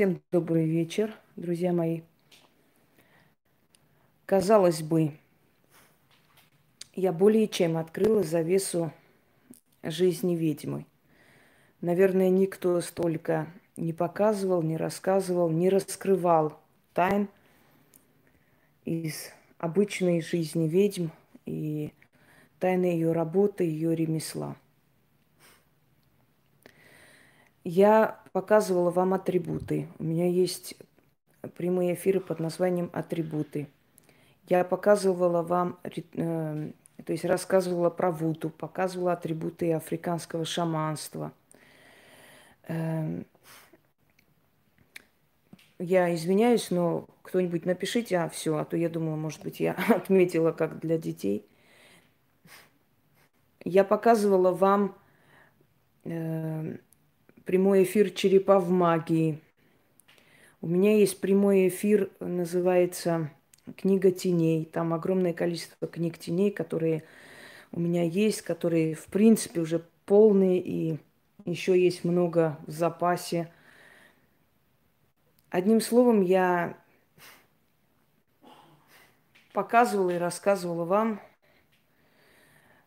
Всем добрый вечер, друзья мои. Казалось бы, я более чем открыла завесу жизни ведьмы. Наверное, никто столько не показывал, не рассказывал, не раскрывал тайн из обычной жизни ведьм и тайны ее работы, ее ремесла. Я показывала вам атрибуты. У меня есть прямые эфиры под названием «Атрибуты». Я показывала вам, э, то есть рассказывала про Вуду, показывала атрибуты африканского шаманства. Э, я извиняюсь, но кто-нибудь напишите, а все, а то я думала, может быть, я отметила как для детей. Я показывала вам э, прямой эфир «Черепа в магии». У меня есть прямой эфир, называется «Книга теней». Там огромное количество книг теней, которые у меня есть, которые, в принципе, уже полные, и еще есть много в запасе. Одним словом, я показывала и рассказывала вам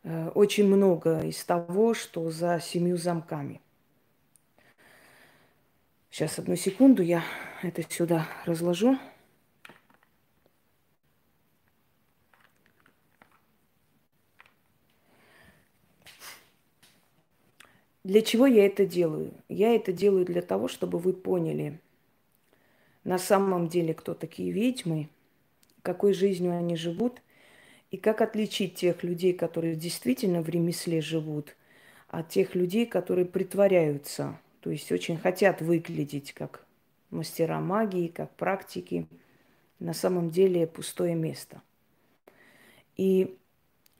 э, очень много из того, что за семью замками. Сейчас, одну секунду, я это сюда разложу. Для чего я это делаю? Я это делаю для того, чтобы вы поняли на самом деле, кто такие ведьмы, какой жизнью они живут, и как отличить тех людей, которые действительно в ремесле живут, от тех людей, которые притворяются – то есть очень хотят выглядеть как мастера магии, как практики. На самом деле пустое место. И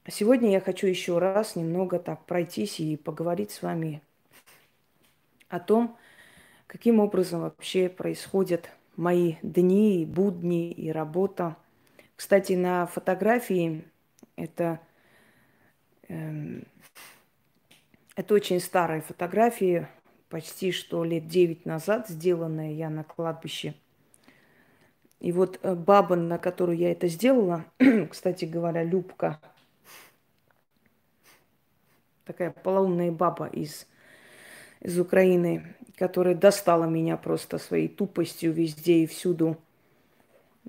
сегодня я хочу еще раз немного так пройтись и поговорить с вами о том, каким образом вообще происходят мои дни, будни и работа. Кстати, на фотографии это, э, это очень старые фотографии почти что лет девять назад, сделанное я на кладбище. И вот э, баба, на которую я это сделала, кстати говоря, Любка, такая полоумная баба из, из Украины, которая достала меня просто своей тупостью везде и всюду.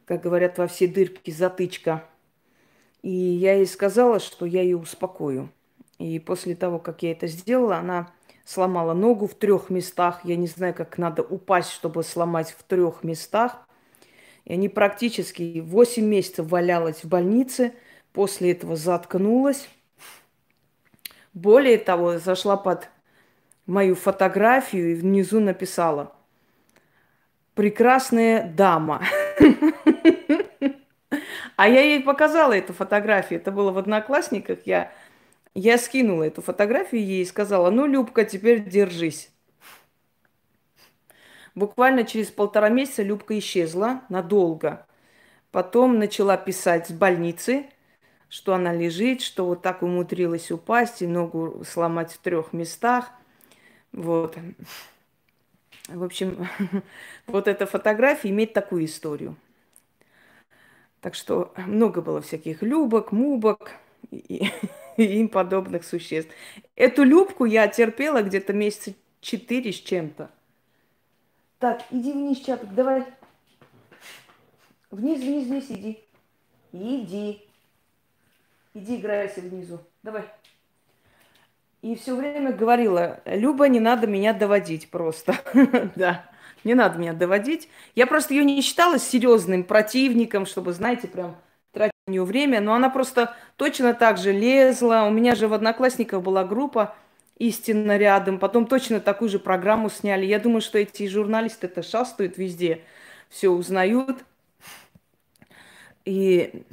Как говорят, во все дырки затычка. И я ей сказала, что я ее успокою. И после того, как я это сделала, она сломала ногу в трех местах. Я не знаю, как надо упасть, чтобы сломать в трех местах. И они практически 8 месяцев валялась в больнице. После этого заткнулась. Более того, зашла под мою фотографию и внизу написала «Прекрасная дама». А я ей показала эту фотографию. Это было в Одноклассниках. Я я скинула эту фотографию ей и сказала, ну, Любка, теперь держись. Буквально через полтора месяца Любка исчезла надолго. Потом начала писать с больницы, что она лежит, что вот так умудрилась упасть и ногу сломать в трех местах. Вот. В общем, вот эта фотография имеет такую историю. Так что много было всяких любок, мубок. И, и им подобных существ. Эту любку я терпела где-то месяца четыре с чем-то. Так, иди вниз, чапик, давай. Вниз, вниз, вниз иди. Иди. Иди играйся внизу. Давай. И все время говорила, Люба, не надо меня доводить просто. да, не надо меня доводить. Я просто ее не считала серьезным противником, чтобы, знаете, прям у нее время, но она просто точно так же лезла. У меня же в Одноклассниках была группа истинно рядом. Потом точно такую же программу сняли. Я думаю, что эти журналисты это шастают везде, все узнают. И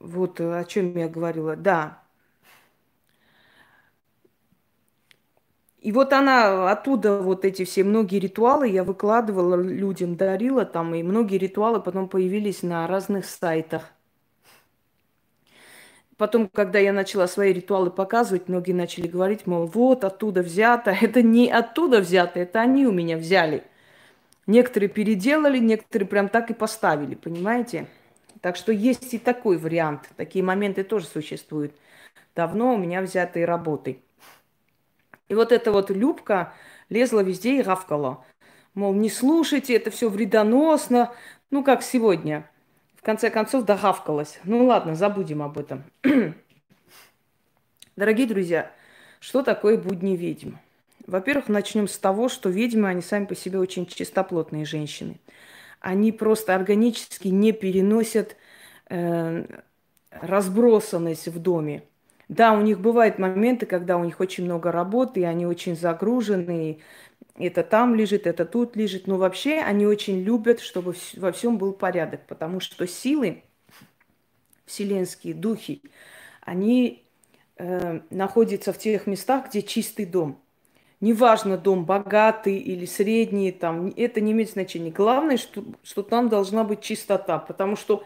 вот о чем я говорила. Да, И вот она оттуда вот эти все многие ритуалы я выкладывала людям, дарила там, и многие ритуалы потом появились на разных сайтах. Потом, когда я начала свои ритуалы показывать, многие начали говорить, мол, вот оттуда взято. Это не оттуда взято, это они у меня взяли. Некоторые переделали, некоторые прям так и поставили, понимаете? Так что есть и такой вариант. Такие моменты тоже существуют. Давно у меня взятые работы. И вот эта вот Любка лезла везде и гавкала. Мол, не слушайте, это все вредоносно. Ну, как сегодня. В конце концов, догавкалась. Ну, ладно, забудем об этом. Дорогие друзья, что такое будни ведьм? Во-первых, начнем с того, что ведьмы, они сами по себе очень чистоплотные женщины. Они просто органически не переносят э, разбросанность в доме. Да, у них бывают моменты, когда у них очень много работы, и они очень загружены, это там лежит, это тут лежит. Но вообще они очень любят, чтобы во всем был порядок, потому что силы, вселенские духи, они э, находятся в тех местах, где чистый дом. Неважно, дом богатый или средний, там, это не имеет значения. Главное, что, что там должна быть чистота, потому что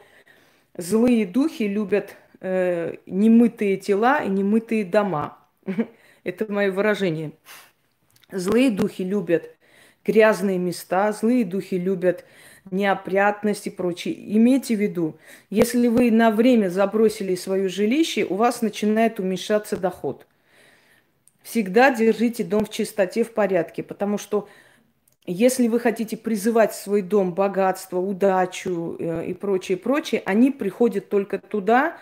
злые духи любят э, немытые тела и немытые дома. Это мое выражение. Злые духи любят грязные места, злые духи любят неопрятность и прочее. Имейте в виду, если вы на время забросили свое жилище, у вас начинает уменьшаться доход. Всегда держите дом в чистоте, в порядке, потому что если вы хотите призывать в свой дом богатство, удачу э, и прочее, прочее, они приходят только туда,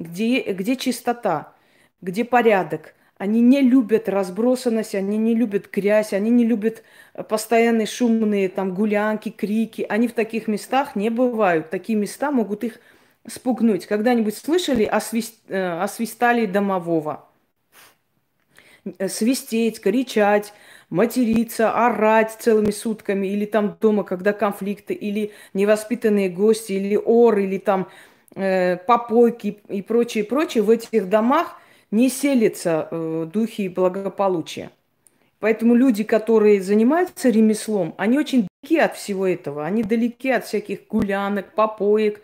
где, где чистота, где порядок – они не любят разбросанность, они не любят грязь, они не любят э, постоянные шумные там гулянки, крики. Они в таких местах не бывают. Такие места могут их спугнуть. Когда-нибудь слышали освист, э, освистали домового? Э, свистеть, кричать, материться, орать целыми сутками, или там дома, когда конфликты, или невоспитанные гости, или ор, или там попойки и прочее, прочее. В этих домах не селятся э, духи благополучия. Поэтому люди, которые занимаются ремеслом, они очень далеки от всего этого. Они далеки от всяких гулянок, попоек.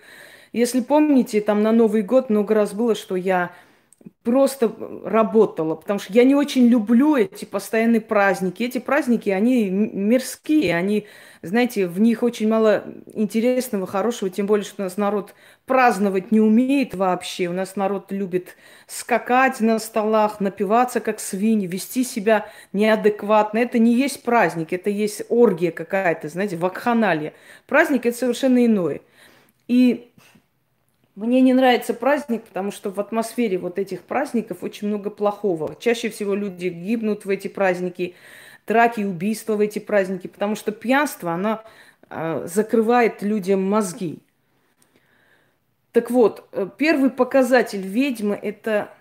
Если помните, там на Новый год много раз было, что я просто работала, потому что я не очень люблю эти постоянные праздники. Эти праздники, они мирские, они, знаете, в них очень мало интересного, хорошего, тем более, что у нас народ праздновать не умеет вообще. У нас народ любит скакать на столах, напиваться как свиньи, вести себя неадекватно. Это не есть праздник, это есть оргия какая-то, знаете, вакханалия. Праздник – это совершенно иное. И мне не нравится праздник, потому что в атмосфере вот этих праздников очень много плохого. Чаще всего люди гибнут в эти праздники, драки, убийства в эти праздники, потому что пьянство, оно э, закрывает людям мозги. Так вот, э, первый показатель ведьмы – это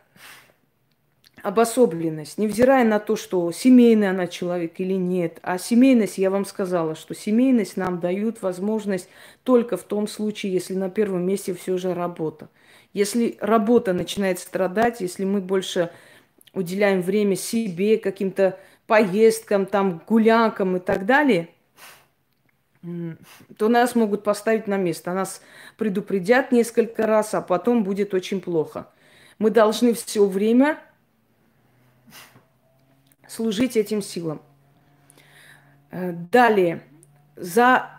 обособленность, невзирая на то, что семейный она человек или нет. А семейность, я вам сказала, что семейность нам дают возможность только в том случае, если на первом месте все же работа. Если работа начинает страдать, если мы больше уделяем время себе, каким-то поездкам, там, гулянкам и так далее, то нас могут поставить на место. Нас предупредят несколько раз, а потом будет очень плохо. Мы должны все время служить этим силам. Э, далее, за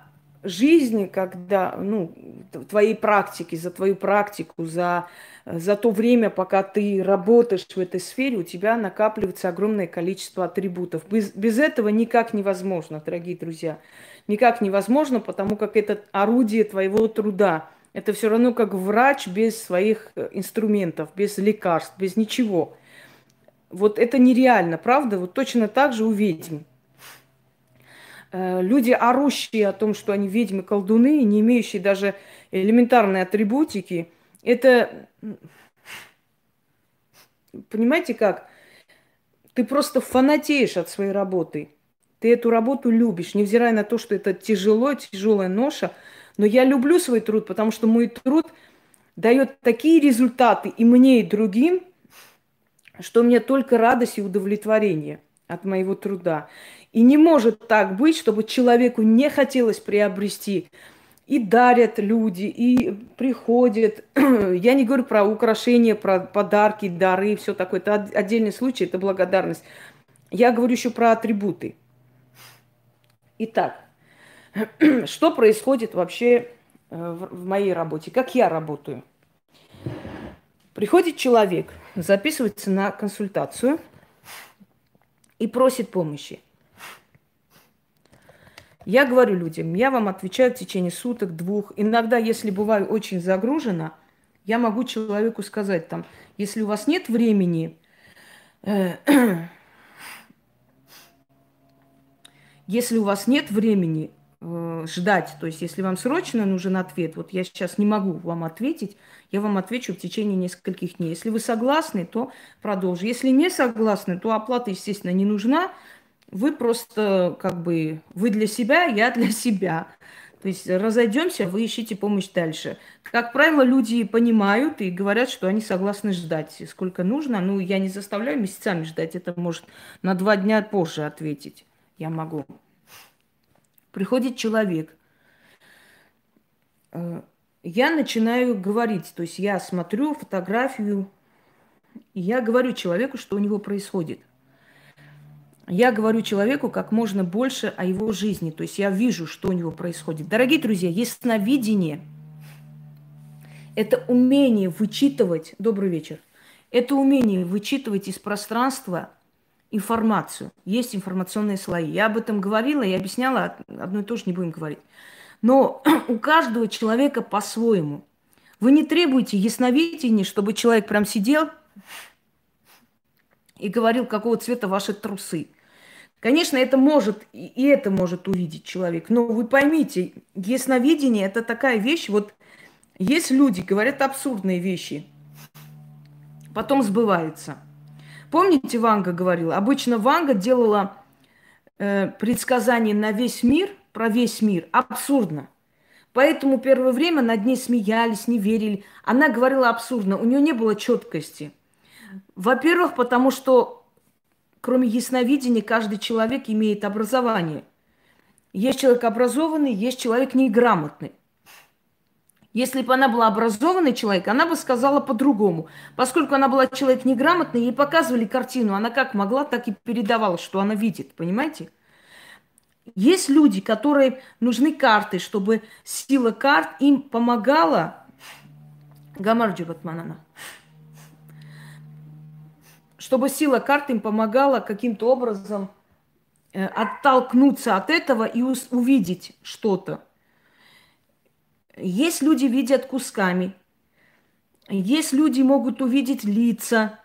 жизнь, когда, ну, твоей практики, за твою практику, за, за то время, пока ты работаешь в этой сфере, у тебя накапливается огромное количество атрибутов. Без, без этого никак невозможно, дорогие друзья. Никак невозможно, потому как это орудие твоего труда. Это все равно как врач без своих э, инструментов, без лекарств, без ничего. Вот это нереально, правда? Вот точно так же у ведьм. Э, люди, орущие о том, что они ведьмы, колдуны, не имеющие даже элементарной атрибутики, это, понимаете как, ты просто фанатеешь от своей работы. Ты эту работу любишь, невзирая на то, что это тяжело, тяжелая ноша. Но я люблю свой труд, потому что мой труд дает такие результаты и мне, и другим – что мне только радость и удовлетворение от моего труда. И не может так быть, чтобы человеку не хотелось приобрести и дарят люди, и приходят. Я не говорю про украшения, про подарки, дары, все такое. Это отдельный случай, это благодарность. Я говорю еще про атрибуты. Итак, что происходит вообще э, в моей работе? Как я работаю? Приходит человек, записывается на консультацию и просит помощи. Я говорю людям, я вам отвечаю в течение суток, двух. Иногда, если бываю очень загружена, я могу человеку сказать там, если у вас нет времени, э, если у вас нет времени ждать, то есть если вам срочно нужен ответ, вот я сейчас не могу вам ответить, я вам отвечу в течение нескольких дней. Если вы согласны, то продолжу. Если не согласны, то оплата, естественно, не нужна. Вы просто как бы, вы для себя, я для себя. То есть разойдемся, вы ищите помощь дальше. Как правило, люди понимают и говорят, что они согласны ждать, сколько нужно. Ну, я не заставляю месяцами ждать, это может на два дня позже ответить. Я могу. Приходит человек. Э, я начинаю говорить, то есть я смотрю фотографию, и я говорю человеку, что у него происходит – я говорю человеку как можно больше о его жизни. То есть я вижу, что у него происходит. Дорогие друзья, ясновидение – это умение вычитывать, добрый вечер, это умение вычитывать из пространства информацию. Есть информационные слои. Я об этом говорила и объясняла, одно и то же не будем говорить. Но у каждого человека по-своему. Вы не требуете ясновидения, чтобы человек прям сидел и говорил, какого цвета ваши трусы. Конечно, это может, и это может увидеть человек. Но вы поймите, ясновидение – это такая вещь, вот есть люди, говорят абсурдные вещи, потом сбываются. Помните, Ванга говорила? Обычно Ванга делала э, предсказания на весь мир, про весь мир, абсурдно. Поэтому первое время над ней смеялись, не верили. Она говорила абсурдно, у нее не было четкости. Во-первых, потому что кроме ясновидения, каждый человек имеет образование. Есть человек образованный, есть человек неграмотный. Если бы она была образованный человек, она бы сказала по-другому. Поскольку она была человек неграмотный, ей показывали картину, она как могла, так и передавала, что она видит, понимаете? Есть люди, которые нужны карты, чтобы сила карт им помогала. Гамарджи Батманана чтобы сила карт им помогала каким-то образом э, оттолкнуться от этого и увидеть что-то. Есть люди видят кусками, есть люди могут увидеть лица,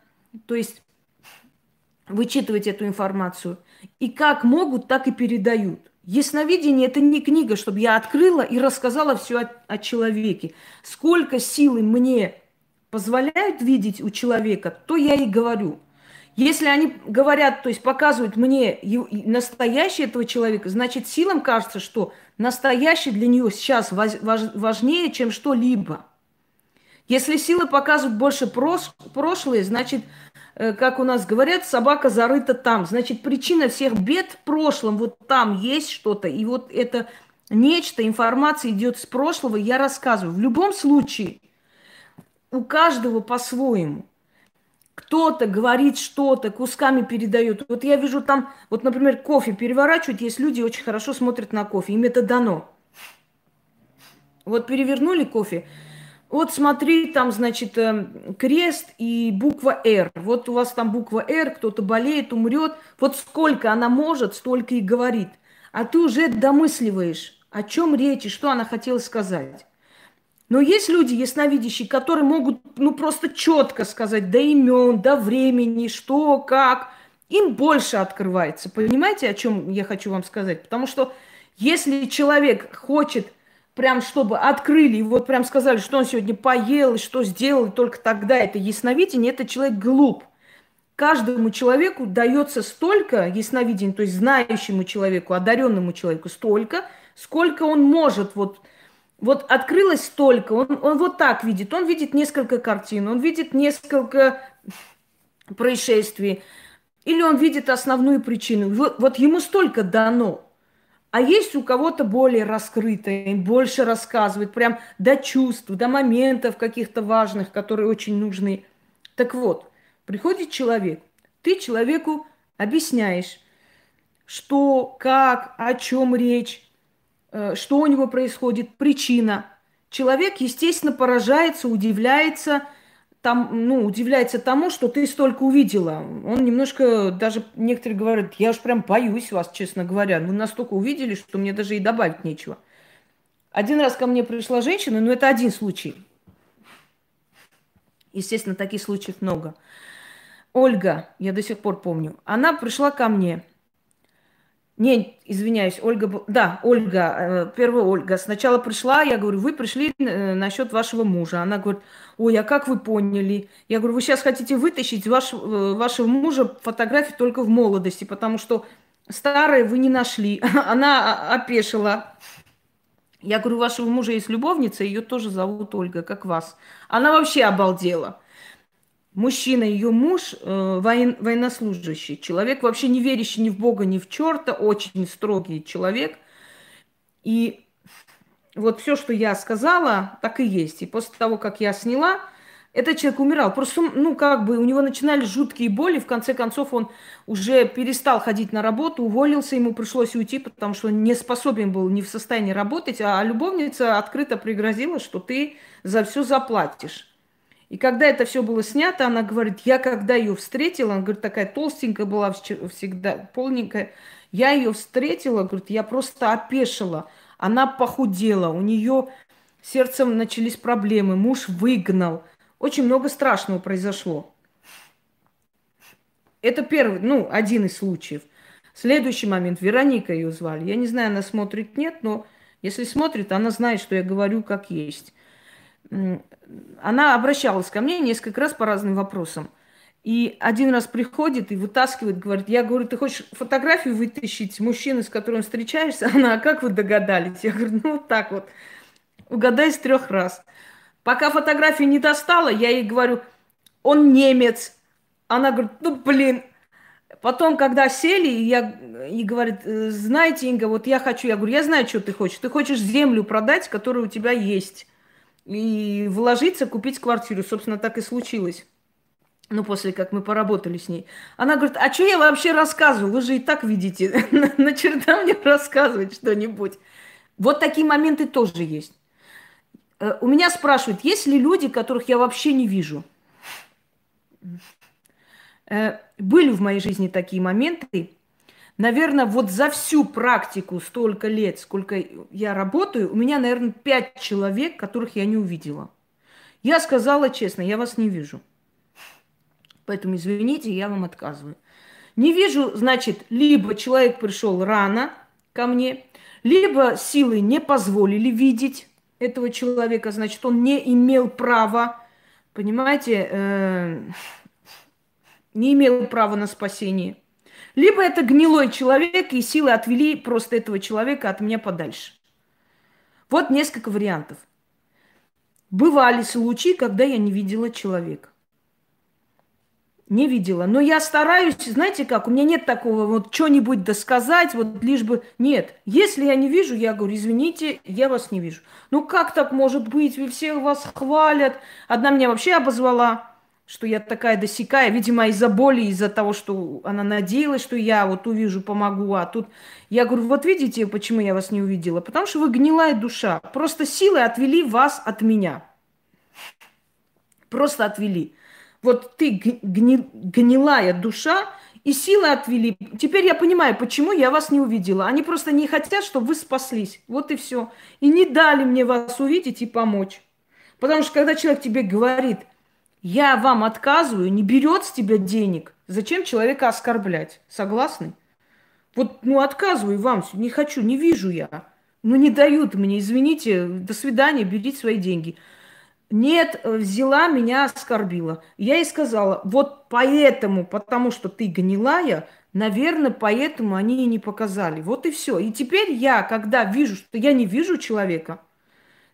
то есть вычитывать эту информацию. И как могут, так и передают. Ясновидение – это не книга, чтобы я открыла и рассказала все о, о человеке. Сколько силы мне позволяют видеть у человека, то я и говорю – если они говорят, то есть показывают мне настоящее этого человека, значит, силам кажется, что настоящий для нее сейчас важнее, чем что-либо. Если силы показывают больше прошлое, значит, э, как у нас говорят, собака зарыта там. Значит, причина всех бед в прошлом, вот там есть что-то. И вот это нечто, информация идет с прошлого, я рассказываю. В любом случае, у каждого по-своему кто-то говорит что-то, кусками передает. Вот я вижу там, вот, например, кофе переворачивают, есть люди очень хорошо смотрят на кофе, им это дано. Вот перевернули кофе, вот смотри, там, значит, эм, крест и буква «Р». Вот у вас там буква «Р», кто-то болеет, умрет. Вот сколько она может, столько и говорит. А ты уже домысливаешь, о чем речь и что она хотела сказать. Но есть люди ясновидящие, которые могут ну просто четко сказать до имен, до времени, что, как. Им больше открывается. Понимаете, о чем я хочу вам сказать? Потому что если человек хочет прям, чтобы открыли, и вот прям сказали, что он сегодня поел, что сделал, и только тогда это ясновидение, это человек глуп. Каждому человеку дается столько ясновидения, то есть знающему человеку, одаренному человеку столько, сколько он может вот вот открылось столько, он, он вот так видит, он видит несколько картин, он видит несколько происшествий, или он видит основную причину. Вот, вот ему столько дано. А есть у кого-то более раскрытое, больше рассказывает, прям до чувств, до моментов каких-то важных, которые очень нужны. Так вот, приходит человек, ты человеку объясняешь, что, как, о чем речь, что у него происходит, причина. Человек, естественно, поражается, удивляется – там, ну, удивляется тому, что ты столько увидела. Он немножко, даже некоторые говорят, я уж прям боюсь вас, честно говоря. Вы настолько увидели, что мне даже и добавить нечего. Один раз ко мне пришла женщина, но это один случай. Естественно, таких случаев много. Ольга, я до сих пор помню, она пришла ко мне – не, извиняюсь, Ольга, да, Ольга, э, первая Ольга. Сначала пришла, я говорю, вы пришли э, насчет вашего мужа. Она говорит, ой, а как вы поняли? Я говорю, вы сейчас хотите вытащить ваш, э, вашего мужа фотографии только в молодости, потому что старые вы не нашли. Она опешила. Я говорю, вашего мужа есть любовница, ее тоже зовут Ольга, как вас. Она вообще обалдела мужчина, ее муж, э, воен, военнослужащий, человек вообще не верящий ни в Бога, ни в черта, очень строгий человек. И вот все, что я сказала, так и есть. И после того, как я сняла, этот человек умирал. Просто, ну, как бы у него начинались жуткие боли. В конце концов, он уже перестал ходить на работу, уволился, ему пришлось уйти, потому что он не способен был, не в состоянии работать. А любовница открыто пригрозила, что ты за все заплатишь. И когда это все было снято, она говорит, я когда ее встретила, она говорит, такая толстенькая была всегда, полненькая, я ее встретила, говорит, я просто опешила. Она похудела, у нее сердцем начались проблемы, муж выгнал. Очень много страшного произошло. Это первый, ну, один из случаев. Следующий момент. Вероника ее звали. Я не знаю, она смотрит, нет, но если смотрит, она знает, что я говорю как есть она обращалась ко мне несколько раз по разным вопросам. И один раз приходит и вытаскивает, говорит, я говорю, ты хочешь фотографию вытащить мужчины, с которым встречаешься? Она, а как вы догадались? Я говорю, ну вот так вот. Угадай с трех раз. Пока фотографию не достала, я ей говорю, он немец. Она говорит, ну блин. Потом, когда сели, я и говорит, знаете, Инга, вот я хочу, я говорю, я знаю, что ты хочешь. Ты хочешь землю продать, которая у тебя есть и вложиться, купить квартиру. Собственно, так и случилось. Ну, после как мы поработали с ней. Она говорит, а что я вообще рассказываю? Вы же и так видите. На черта мне рассказывать что-нибудь. Вот такие моменты тоже есть. Э, у меня спрашивают, есть ли люди, которых я вообще не вижу? Э, были в моей жизни такие моменты. Наверное, вот за всю практику столько лет, сколько я работаю, у меня, наверное, пять человек, которых я не увидела. Я сказала честно, я вас не вижу. Поэтому, извините, я вам отказываю. Не вижу, значит, либо человек пришел рано ко мне, либо силы не позволили видеть этого человека, значит, он не имел права, понимаете, э, не имел права на спасение. Либо это гнилой человек, и силы отвели просто этого человека от меня подальше. Вот несколько вариантов. Бывали случаи, когда я не видела человека. Не видела. Но я стараюсь, знаете как, у меня нет такого вот что-нибудь досказать, вот лишь бы... Нет, если я не вижу, я говорю, извините, я вас не вижу. Ну как так может быть? Вы все вас хвалят. Одна меня вообще обозвала что я такая досекая, видимо, из-за боли, из-за того, что она надеялась, что я вот увижу, помогу, а тут я говорю, вот видите, почему я вас не увидела? Потому что вы гнилая душа. Просто силы отвели вас от меня. Просто отвели. Вот ты гни, гнилая душа, и силы отвели. Теперь я понимаю, почему я вас не увидела. Они просто не хотят, чтобы вы спаслись. Вот и все. И не дали мне вас увидеть и помочь. Потому что когда человек тебе говорит – я вам отказываю, не берет с тебя денег. Зачем человека оскорблять? Согласны? Вот, ну, отказываю вам, не хочу, не вижу я. Ну, не дают мне, извините, до свидания, берите свои деньги. Нет, взяла, меня оскорбила. Я ей сказала, вот поэтому, потому что ты гнилая, наверное, поэтому они и не показали. Вот и все. И теперь я, когда вижу, что я не вижу человека –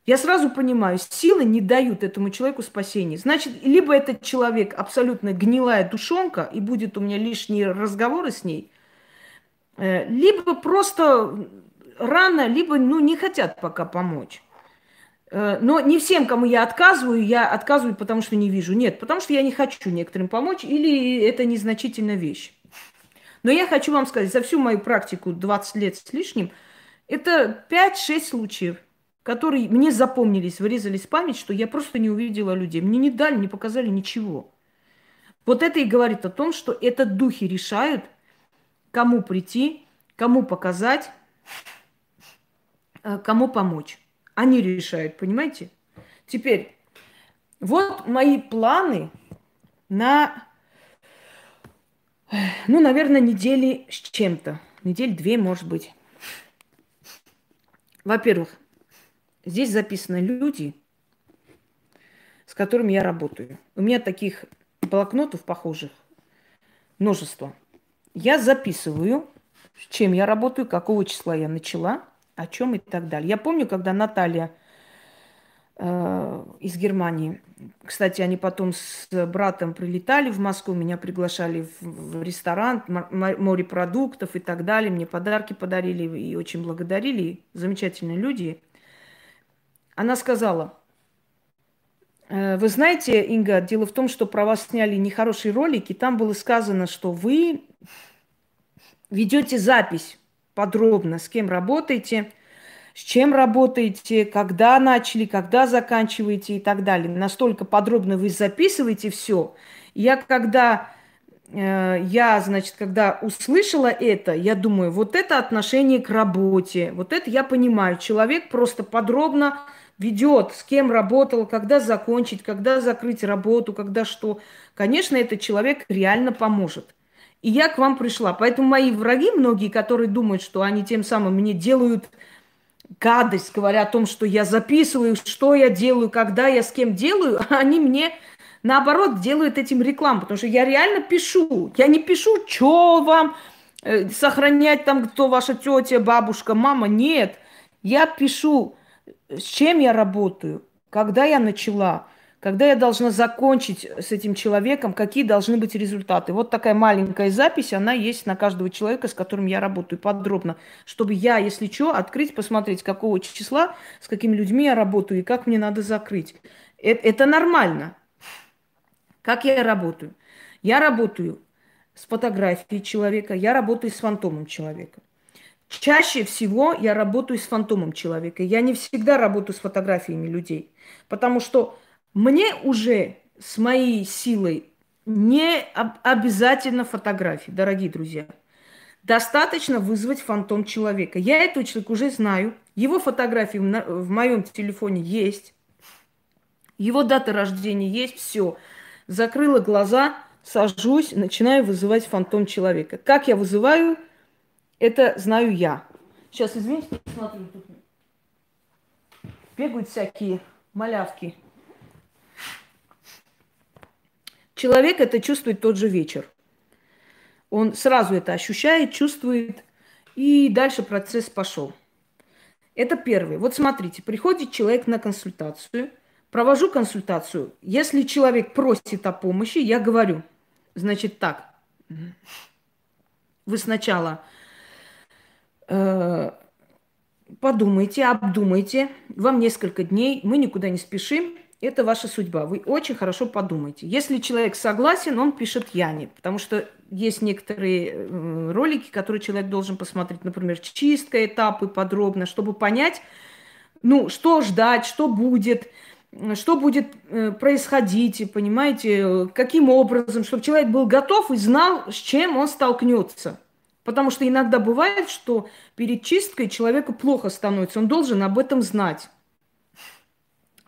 я сразу понимаю, силы не дают этому человеку спасения. Значит, либо этот человек абсолютно гнилая душонка, и будет у меня лишние разговоры с ней, э, либо просто рано, либо ну, не хотят пока помочь. Э, но не всем, кому я отказываю, я отказываю, потому что не вижу. Нет, потому что я не хочу некоторым помочь, или это незначительная вещь. Но я хочу вам сказать, за всю мою практику 20 лет с лишним, это 5-6 случаев, которые мне запомнились, вырезались в память, что я просто не увидела людей. Мне не дали, не показали ничего. Вот это и говорит о том, что это духи решают, кому прийти, кому показать, э, кому помочь. Они решают, понимаете? Теперь, вот мои планы на, ну, наверное, недели с чем-то. Недель две, может быть. Во-первых, здесь записаны люди, с которыми я работаю. У меня таких блокнотов похожих множество. Я записываю, с чем я работаю, какого числа я начала, о чем и так далее. Я помню, когда Наталья э, из Германии, кстати, они потом с братом прилетали в Москву, меня приглашали в, в ресторан, морепродуктов и так далее, мне подарки подарили и очень благодарили, замечательные люди. Она сказала, э, вы знаете, Инга, дело в том, что про вас сняли нехорошие ролики. Там было сказано, что вы ведете запись подробно, с кем работаете, с чем работаете, когда начали, когда заканчиваете и так далее. Настолько подробно вы записываете все. Я когда э, я, значит, когда услышала это, я думаю, вот это отношение к работе, вот это я понимаю. Человек просто подробно ведет, с кем работал, когда закончить, когда закрыть работу, когда что. Конечно, этот человек реально поможет. И я к вам пришла. Поэтому мои враги, многие, которые думают, что они тем самым мне делают гадость, говоря о том, что я записываю, что я делаю, когда я с кем делаю, они мне наоборот делают этим рекламу, потому что я реально пишу. Я не пишу, что вам э, сохранять там, кто ваша тетя, бабушка, мама. Нет. Я пишу, с чем я работаю, когда я начала, когда я должна закончить с этим человеком, какие должны быть результаты. Вот такая маленькая запись, она есть на каждого человека, с которым я работаю подробно, чтобы я, если что, открыть, посмотреть, какого числа, с какими людьми я работаю и как мне надо закрыть. Это, это нормально. Как я работаю? Я работаю с фотографией человека, я работаю с фантомом человека. Чаще всего я работаю с фантомом человека. Я не всегда работаю с фотографиями людей, потому что мне уже с моей силой не обязательно фотографии, дорогие друзья. Достаточно вызвать фантом человека. Я этого человека уже знаю. Его фотографии в моем телефоне есть. Его дата рождения есть. Все. Закрыла глаза, сажусь, начинаю вызывать фантом человека. Как я вызываю, это знаю я. Сейчас, извините, смотрю, тут бегают всякие малявки. Человек это чувствует тот же вечер. Он сразу это ощущает, чувствует, и дальше процесс пошел. Это первый. Вот смотрите, приходит человек на консультацию, провожу консультацию. Если человек просит о помощи, я говорю, значит так, вы сначала подумайте, обдумайте, вам несколько дней, мы никуда не спешим, это ваша судьба. Вы очень хорошо подумайте. Если человек согласен, он пишет Яне, потому что есть некоторые э, ролики, которые человек должен посмотреть, например, чистка, этапы подробно, чтобы понять, ну, что ждать, что будет, что будет э, происходить, понимаете, каким образом, чтобы человек был готов и знал, с чем он столкнется. Потому что иногда бывает, что перед чисткой человеку плохо становится, он должен об этом знать.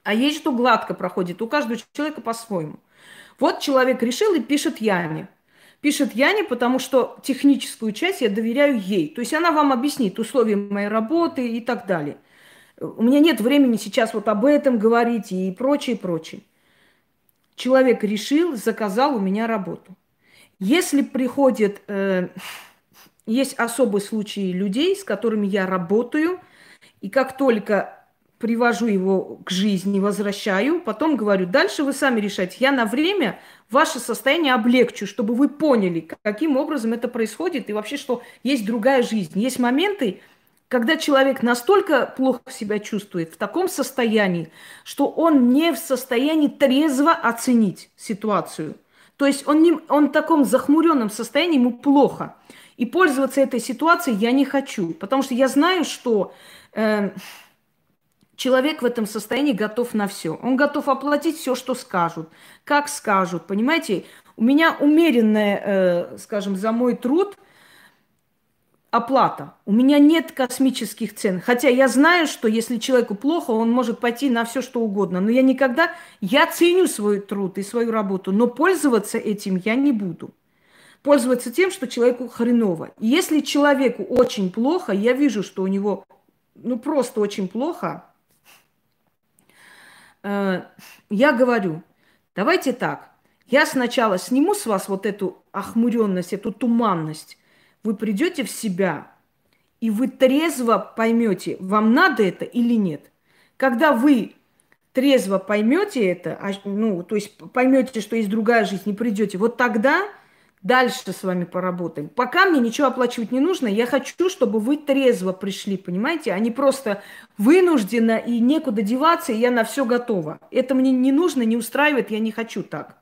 А есть, что гладко проходит. У каждого человека по-своему. Вот человек решил и пишет Яне. Пишет Яне, потому что техническую часть я доверяю ей. То есть она вам объяснит условия моей работы и так далее. У меня нет времени сейчас вот об этом говорить и прочее, прочее. Человек решил, заказал у меня работу. Если приходит, э, есть особые случаи людей, с которыми я работаю, и как только привожу его к жизни, возвращаю, потом говорю, дальше вы сами решайте. Я на время ваше состояние облегчу, чтобы вы поняли, каким образом это происходит и вообще, что есть другая жизнь. Есть моменты, когда человек настолько плохо себя чувствует, в таком состоянии, что он не в состоянии трезво оценить ситуацию. То есть он, не, он в таком захмуренном состоянии, ему плохо. И пользоваться этой ситуацией я не хочу, потому что я знаю, что э, человек в этом состоянии готов на все. Он готов оплатить все, что скажут, как скажут. Понимаете, у меня умеренная, э, скажем, за мой труд оплата. У меня нет космических цен. Хотя я знаю, что если человеку плохо, он может пойти на все, что угодно. Но я никогда, я ценю свой труд и свою работу, но пользоваться этим я не буду пользоваться тем, что человеку хреново. И если человеку очень плохо, я вижу, что у него ну просто очень плохо, э, я говорю, давайте так, я сначала сниму с вас вот эту охмуренность, эту туманность, вы придете в себя, и вы трезво поймете, вам надо это или нет. Когда вы трезво поймете это, а, ну, то есть поймете, что есть другая жизнь, не придете, вот тогда Дальше с вами поработаем. Пока мне ничего оплачивать не нужно. Я хочу, чтобы вы трезво пришли, понимаете? А просто вынужденно и некуда деваться, и я на все готова. Это мне не нужно, не устраивает, я не хочу так.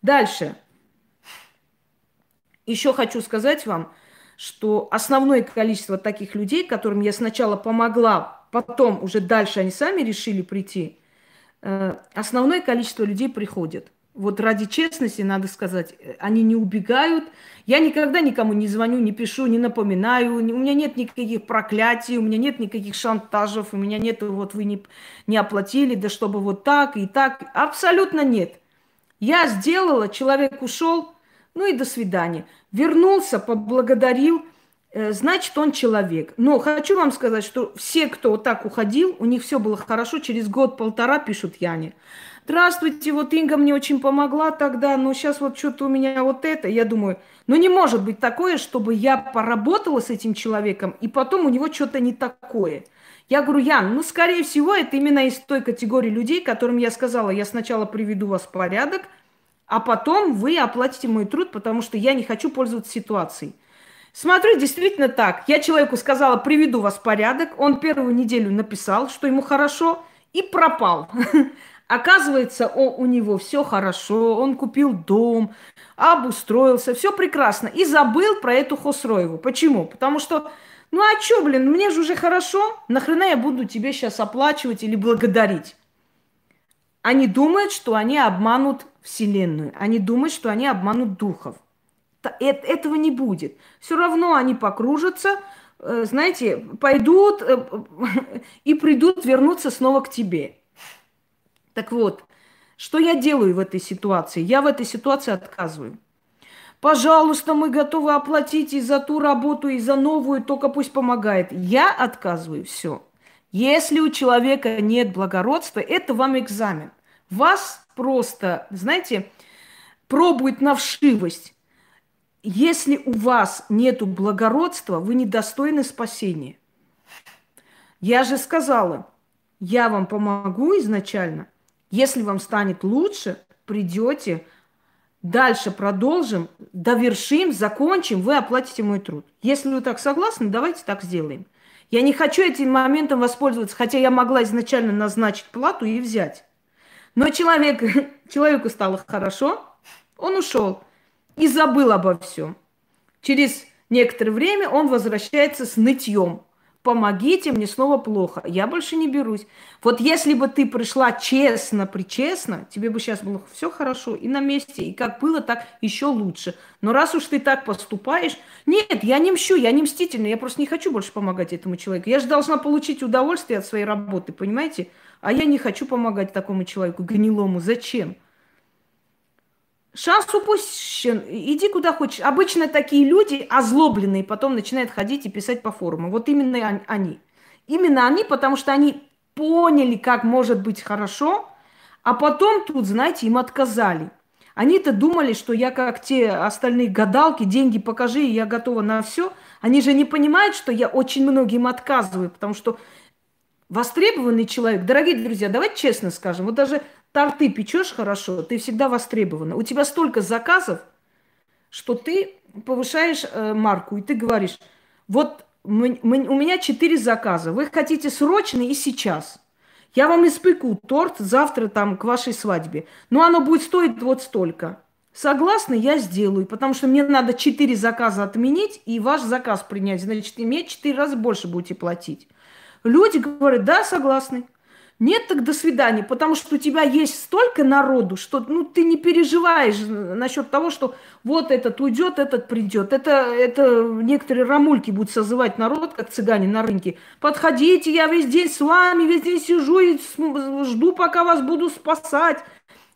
Дальше. Еще хочу сказать вам, что основное количество таких людей, которым я сначала помогла, потом уже дальше они сами решили прийти, э, основное количество людей приходит – вот ради честности надо сказать, они не убегают. Я никогда никому не звоню, не пишу, не напоминаю. У меня нет никаких проклятий, у меня нет никаких шантажев, у меня нет, вот вы не, не оплатили, да чтобы вот так и так. Абсолютно нет. Я сделала, человек ушел, ну и до свидания. Вернулся, поблагодарил, э, значит, он человек. Но хочу вам сказать, что все, кто вот так уходил, у них все было хорошо, через год-полтора пишут Яне. Здравствуйте, вот Инга мне очень помогла тогда, но сейчас вот что-то у меня вот это. Я думаю, ну не может быть такое, чтобы я поработала с этим человеком, и потом у него что-то не такое. Я говорю, Ян, ну, скорее всего, это именно из той категории людей, которым я сказала, я сначала приведу вас в порядок, а потом вы оплатите мой труд, потому что я не хочу пользоваться ситуацией. Смотрю, действительно так. Я человеку сказала, приведу вас в порядок. Он первую неделю написал, что ему хорошо, и пропал. Оказывается, о, у него все хорошо, он купил дом, обустроился, все прекрасно. И забыл про эту Хосроеву. Почему? Потому что, ну а что, блин, мне же уже хорошо, нахрена я буду тебе сейчас оплачивать или благодарить? Они думают, что они обманут Вселенную. Они думают, что они обманут духов. Этого не будет. Все равно они покружатся, э, знаете, пойдут э, и придут вернуться снова к тебе. Так вот, что я делаю в этой ситуации? Я в этой ситуации отказываю. Пожалуйста, мы готовы оплатить и за ту работу, и за новую, только пусть помогает. Я отказываю все. Если у человека нет благородства, это вам экзамен. Вас просто, знаете, пробует на вшивость. Если у вас нет благородства, вы недостойны спасения. Я же сказала, я вам помогу изначально – если вам станет лучше, придете, дальше продолжим, довершим, закончим, вы оплатите мой труд. Если вы так согласны, давайте так сделаем. Я не хочу этим моментом воспользоваться, хотя я могла изначально назначить плату и взять. Но человек, человеку стало хорошо, он ушел и забыл обо всем. Через некоторое время он возвращается с нытьем помогите, мне снова плохо, я больше не берусь. Вот если бы ты пришла честно, причестно, тебе бы сейчас было все хорошо и на месте, и как было, так еще лучше. Но раз уж ты так поступаешь, нет, я не мщу, я не мстительна, я просто не хочу больше помогать этому человеку. Я же должна получить удовольствие от своей работы, понимаете? А я не хочу помогать такому человеку, гнилому. Зачем? Шанс упущен. Иди куда хочешь. Обычно такие люди озлобленные потом начинают ходить и писать по форуму. Вот именно они. Именно они, потому что они поняли, как может быть хорошо, а потом тут, знаете, им отказали. Они-то думали, что я как те остальные гадалки, деньги покажи, и я готова на все. Они же не понимают, что я очень многим отказываю, потому что востребованный человек, дорогие друзья, давайте честно скажем, вот даже торты печешь хорошо, ты всегда востребована. У тебя столько заказов, что ты повышаешь э, марку, и ты говоришь, вот у меня четыре заказа. Вы хотите срочно и сейчас. Я вам испеку торт завтра там к вашей свадьбе. Но оно будет стоить вот столько. Согласны, я сделаю, потому что мне надо четыре заказа отменить и ваш заказ принять. Значит, иметь четыре раза больше будете платить. Люди говорят, да, согласны. Нет, так до свидания, потому что у тебя есть столько народу, что ну, ты не переживаешь насчет того, что вот этот уйдет, этот придет. Это, это некоторые рамульки будут созывать народ, как цыгане на рынке. Подходите, я весь день с вами, весь день сижу и жду, пока вас буду спасать.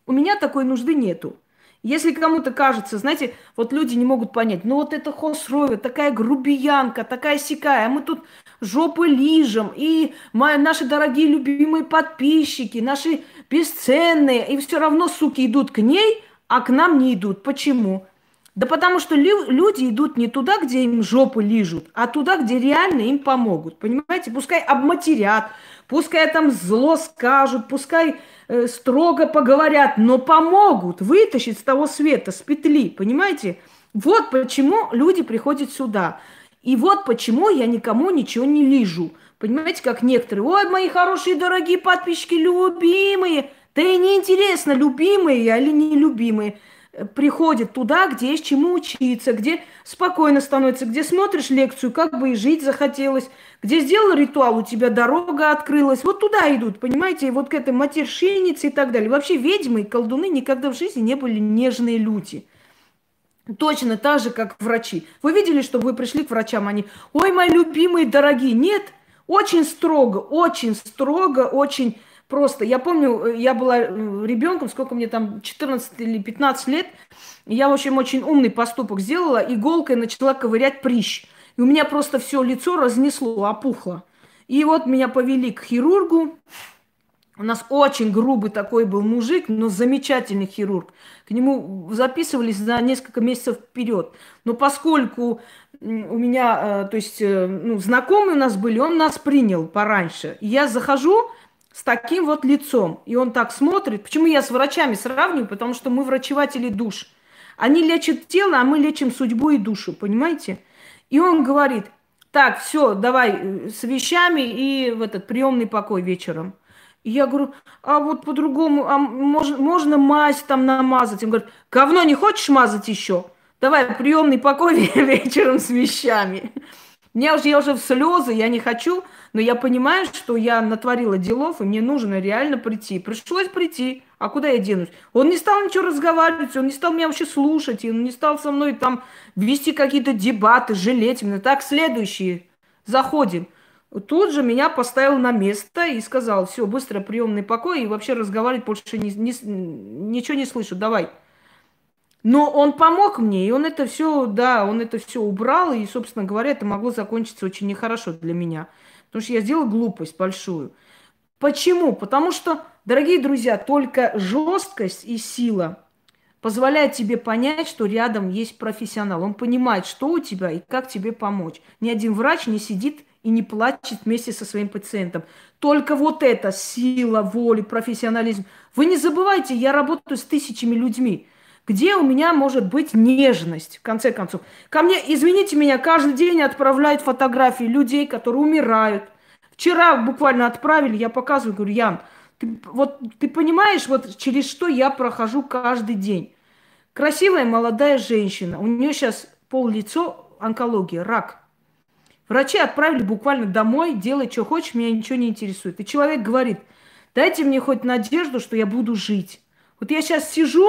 У меня такой нужды нету. Если кому-то кажется, знаете, вот люди не могут понять, ну вот это Хосроева, такая грубиянка, такая сякая, а мы тут жопы лижем, и мои, наши дорогие любимые подписчики, наши бесценные, и все равно, суки, идут к ней, а к нам не идут. Почему? Да потому что лю- люди идут не туда, где им жопы лижут, а туда, где реально им помогут. Понимаете? Пускай обматерят, пускай там зло скажут, пускай строго поговорят, но помогут вытащить с того света, с петли. Понимаете? Вот почему люди приходят сюда. И вот почему я никому ничего не лижу. Понимаете, как некоторые, ой, мои хорошие, дорогие подписчики, любимые. Да и неинтересно, любимые или нелюбимые приходит туда, где есть чему учиться, где спокойно становится, где смотришь лекцию, как бы и жить захотелось, где сделал ритуал, у тебя дорога открылась. Вот туда идут, понимаете, вот к этой матершиннице и так далее. Вообще ведьмы и колдуны никогда в жизни не были нежные люди. Точно так же, как врачи. Вы видели, что вы пришли к врачам, они, ой, мои любимые, дорогие. Нет, очень строго, очень строго, очень Просто, я помню, э, я была э, ребенком, сколько мне там, 14 или 15 лет, я, в общем, очень умный поступок сделала, иголкой начала ковырять прищ. И у меня просто все лицо разнесло, опухло. И вот меня повели к хирургу. У нас очень грубый такой был мужик, но замечательный хирург. К нему записывались за несколько месяцев вперед. Но поскольку у меня, э, то есть, ну, знакомые у нас были, он нас принял пораньше. Я захожу, с таким вот лицом. И он так смотрит. Почему я с врачами сравниваю? Потому что мы врачеватели душ. Они лечат тело, а мы лечим судьбу и душу, понимаете? И он говорит, так, все, давай э, с вещами и в этот приемный покой вечером. И я говорю, а вот по-другому, а можно, можно мазь там намазать? Он говорит, говно не хочешь мазать еще? Давай приемный покой вечером с вещами. Мне уже, я уже в слезы, я не хочу, но я понимаю, что я натворила делов, и мне нужно реально прийти. Пришлось прийти. А куда я денусь? Он не стал ничего разговаривать, он не стал меня вообще слушать, он не стал со мной там вести какие-то дебаты, жалеть меня. Так, следующие. Заходим. Тут же меня поставил на место и сказал, все, быстро приемный покой, и вообще разговаривать больше не, не, ничего не слышу, давай. Но он помог мне, и он это все, да, он это все убрал, и, собственно говоря, это могло закончиться очень нехорошо для меня. Потому что я сделала глупость большую. Почему? Потому что, дорогие друзья, только жесткость и сила позволяет тебе понять, что рядом есть профессионал. Он понимает, что у тебя и как тебе помочь. Ни один врач не сидит и не плачет вместе со своим пациентом. Только вот эта сила, воли, профессионализм. Вы не забывайте, я работаю с тысячами людьми. Где у меня может быть нежность, в конце концов? Ко мне, извините меня, каждый день отправляют фотографии людей, которые умирают. Вчера буквально отправили, я показываю, говорю, Ян, ты, вот ты понимаешь, вот через что я прохожу каждый день. Красивая молодая женщина, у нее сейчас пол лицо онкология, рак. Врачи отправили буквально домой, делай, что хочешь, меня ничего не интересует. И человек говорит, дайте мне хоть надежду, что я буду жить. Вот я сейчас сижу,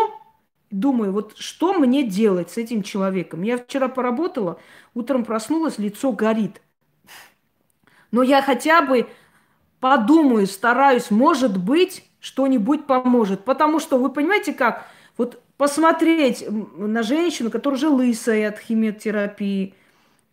думаю, вот что мне делать с этим человеком? Я вчера поработала, утром проснулась, лицо горит. Но я хотя бы подумаю, стараюсь, может быть, что-нибудь поможет. Потому что, вы понимаете как, вот посмотреть на женщину, которая уже лысая от химиотерапии,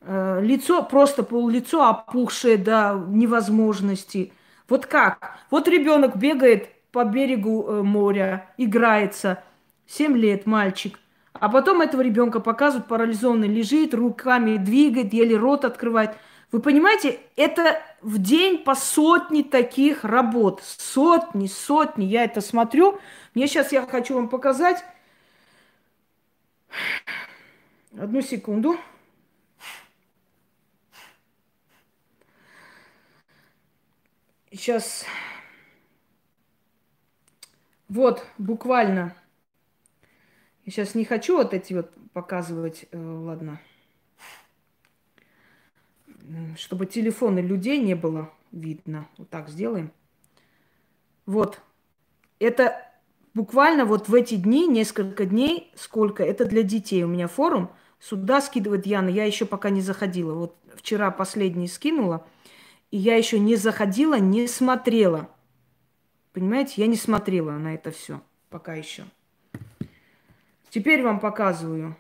э, лицо, просто пол-лицо опухшее до невозможности. Вот как? Вот ребенок бегает по берегу э, моря, играется – 7 лет мальчик. А потом этого ребенка показывают парализованный, лежит, руками двигает, еле рот открывает. Вы понимаете, это в день по сотни таких работ. Сотни, сотни. Я это смотрю. Мне сейчас я хочу вам показать. Одну секунду. Сейчас. Вот, буквально. Сейчас не хочу вот эти вот показывать, э, ладно. Чтобы телефоны людей не было видно. Вот так сделаем. Вот. Это буквально вот в эти дни, несколько дней, сколько, это для детей. У меня форум, сюда скидывает Яна, я еще пока не заходила. Вот вчера последний скинула, и я еще не заходила, не смотрела. Понимаете, я не смотрела на это все пока еще. Теперь вам показываю.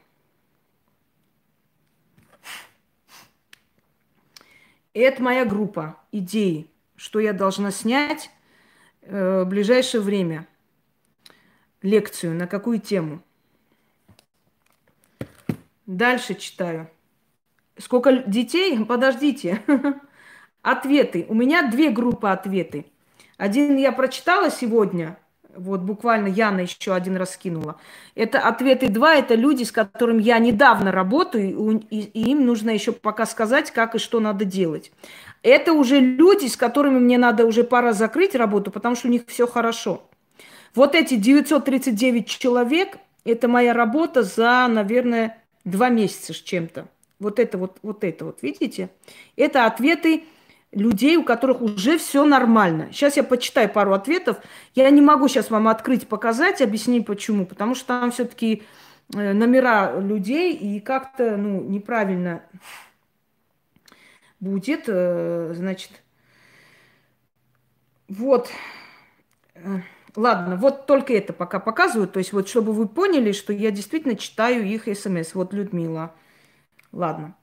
Это моя группа идеи, что я должна снять э, в ближайшее время лекцию на какую тему. Дальше читаю. Сколько детей? Подождите. Ответы. У меня две группы ответы. Один я прочитала сегодня, вот буквально Яна еще один раз скинула. Это ответы два, это люди, с которыми я недавно работаю, и, им нужно еще пока сказать, как и что надо делать. Это уже люди, с которыми мне надо уже пора закрыть работу, потому что у них все хорошо. Вот эти 939 человек, это моя работа за, наверное, два месяца с чем-то. Вот это вот, вот это вот, видите? Это ответы людей, у которых уже все нормально. Сейчас я почитаю пару ответов. Я не могу сейчас вам открыть, показать, объяснить почему. Потому что там все-таки э, номера людей и как-то ну, неправильно будет. Э, значит, вот. Э, ладно, вот только это пока показываю. То есть вот чтобы вы поняли, что я действительно читаю их смс. Вот Людмила. Ладно.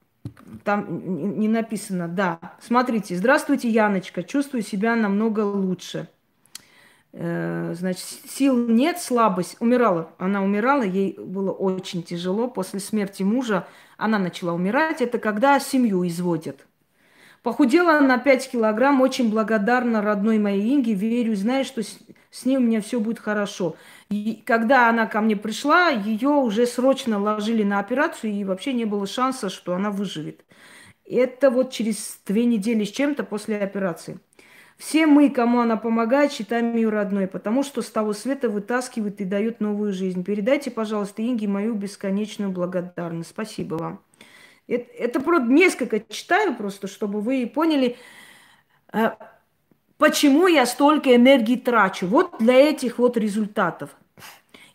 Там не написано, да. Смотрите, здравствуйте, Яночка, чувствую себя намного лучше. Э, значит, сил нет, слабость. Умирала. Она умирала, ей было очень тяжело. После смерти мужа она начала умирать. Это когда семью изводят. Похудела на 5 килограмм, очень благодарна родной моей Инге, верю, знаю, что с, с ней у меня все будет хорошо. И когда она ко мне пришла, ее уже срочно ложили на операцию, и вообще не было шанса, что она выживет. Это вот через две недели с чем-то после операции. Все мы, кому она помогает, считаем ее родной, потому что с того света вытаскивает и дает новую жизнь. Передайте, пожалуйста, Инге мою бесконечную благодарность. Спасибо вам. Это, это просто несколько читаю просто, чтобы вы поняли, э, почему я столько энергии трачу. Вот для этих вот результатов.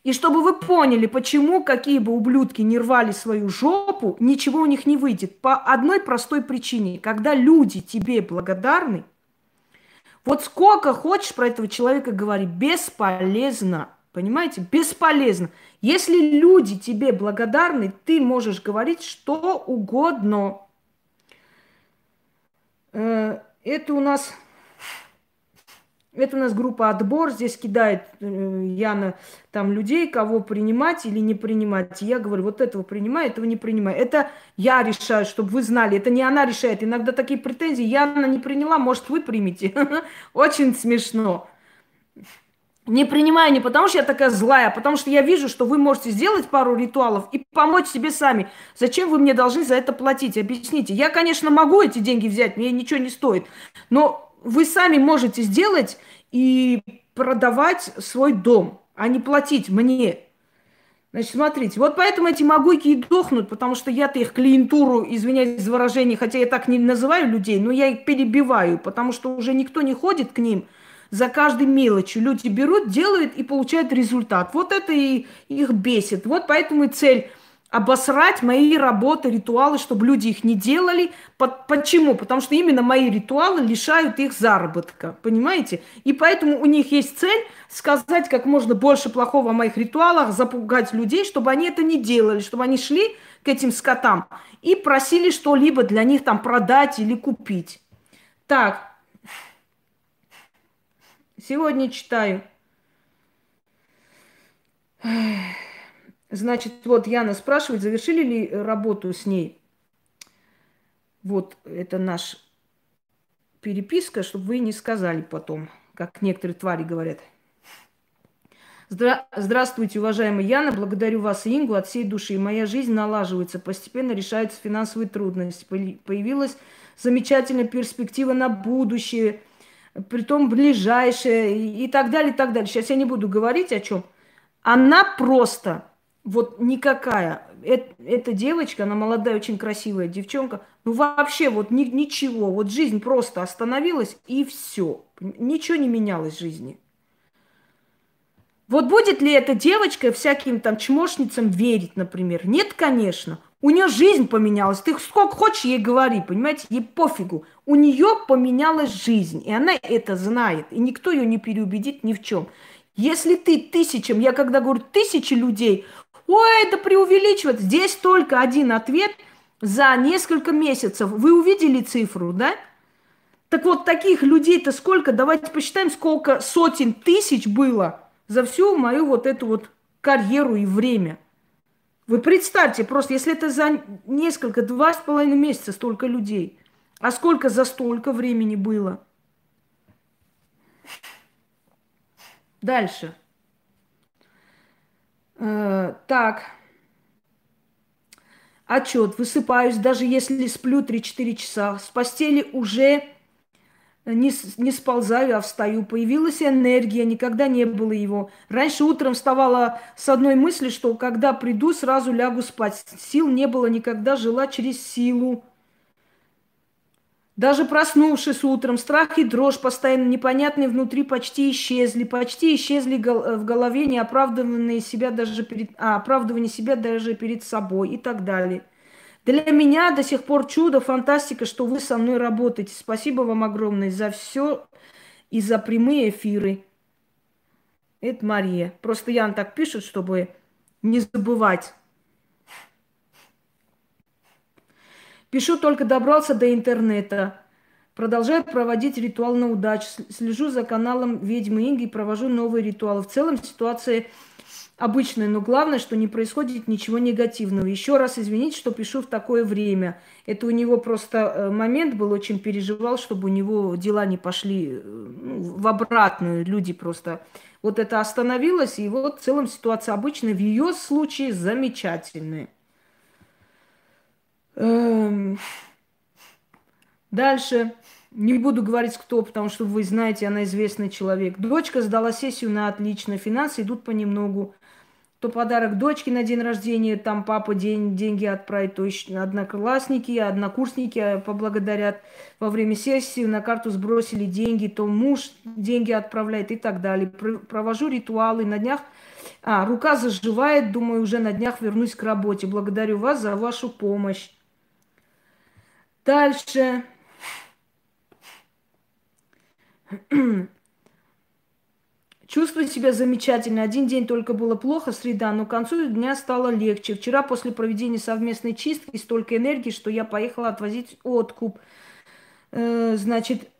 И чтобы вы поняли, почему какие бы ублюдки не рвали свою жопу, ничего у них не выйдет. По одной простой причине. Когда люди тебе благодарны, вот сколько хочешь про этого человека говорить, бесполезно. Понимаете? Бесполезно. Если люди тебе благодарны, ты можешь говорить что угодно. Э, это у нас это у нас группа отбор, здесь кидает э, Яна там людей, кого принимать или не принимать. Я говорю, вот этого принимай, этого не принимай. Это я решаю, чтобы вы знали, это не она решает. Иногда такие претензии, Яна не приняла, может вы примете. Очень смешно. Не принимаю не потому, что я такая злая, а потому что я вижу, что вы можете сделать пару ритуалов и помочь себе сами. Зачем вы мне должны за это платить? Объясните. Я, конечно, могу эти деньги взять, мне ничего не стоит. Но вы сами можете сделать и продавать свой дом, а не платить мне. Значит, смотрите, вот поэтому эти могуйки и дохнут, потому что я-то их клиентуру, извиняюсь за выражение, хотя я так не называю людей, но я их перебиваю, потому что уже никто не ходит к ним – за каждой мелочью. Люди берут, делают и получают результат. Вот это и их бесит. Вот поэтому и цель обосрать мои работы, ритуалы, чтобы люди их не делали. Почему? Потому что именно мои ритуалы лишают их заработка. Понимаете? И поэтому у них есть цель сказать как можно больше плохого о моих ритуалах, запугать людей, чтобы они это не делали, чтобы они шли к этим скотам и просили что-либо для них там продать или купить. Так, Сегодня читаю. Значит, вот Яна спрашивает, завершили ли работу с ней. Вот это наш переписка, чтобы вы не сказали потом, как некоторые твари говорят. Здра- Здравствуйте, уважаемая Яна. Благодарю вас Ингу от всей души. Моя жизнь налаживается, постепенно решаются финансовые трудности. Появилась замечательная перспектива на будущее – притом ближайшая и так далее, и так далее. Сейчас я не буду говорить о чем. Она просто, вот никакая. Это, эта девочка, она молодая, очень красивая девчонка. Ну вообще вот ни, ничего. Вот жизнь просто остановилась и все. Ничего не менялось в жизни. Вот будет ли эта девочка всяким там чмошницам верить, например? Нет, конечно. У нее жизнь поменялась. Ты сколько хочешь ей говори, понимаете? Ей пофигу. У нее поменялась жизнь, и она это знает. И никто ее не переубедит ни в чем. Если ты тысячам, я когда говорю тысячи людей, ой, это преувеличивает. Здесь только один ответ за несколько месяцев. Вы увидели цифру, да? Так вот, таких людей-то сколько? Давайте посчитаем, сколько сотен тысяч было за всю мою вот эту вот карьеру и время. Вы представьте, просто если это за несколько, два с половиной месяца столько людей, а сколько за столько времени было – Дальше. Э, так. Отчет. Высыпаюсь, даже если сплю 3-4 часа. С постели уже не, не сползаю, а встаю. Появилась энергия, никогда не было его. Раньше утром вставала с одной мысли, что когда приду, сразу лягу спать. Сил не было никогда, жила через силу. Даже проснувшись утром, страх и дрожь постоянно непонятные внутри почти исчезли, почти исчезли э, в голове неоправданные себя даже перед, а, оправдывание себя даже перед собой и так далее. Для меня до сих пор чудо, фантастика, что вы со мной работаете. Спасибо вам огромное за все и за прямые эфиры. Это Мария. Просто Ян так пишет, чтобы не забывать. Пишу, только добрался до интернета. Продолжаю проводить ритуал на удачу. Слежу за каналом ведьмы Инги и провожу новые ритуалы. В целом ситуация обычная, но главное, что не происходит ничего негативного. Еще раз извините, что пишу в такое время. Это у него просто э, момент был, очень переживал, чтобы у него дела не пошли э, ну, в обратную. Люди просто... Вот это остановилось, и вот в целом ситуация обычная. В ее случае замечательная. Эм, дальше. Не буду говорить, кто, потому что вы знаете, она известный человек. Дочка сдала сессию на отлично. Финансы идут понемногу. То подарок дочке на день рождения, там папа день, деньги отправит, то еще одноклассники, однокурсники поблагодарят. Во время сессии на карту сбросили деньги, то муж деньги отправляет и так далее. Провожу ритуалы на днях. А, рука заживает, думаю, уже на днях вернусь к работе. Благодарю вас за вашу помощь. Дальше. Чувствую себя замечательно. Один день только было плохо, среда, но к концу дня стало легче. Вчера после проведения совместной чистки столько энергии, что я поехала отвозить откуп. Э, значит,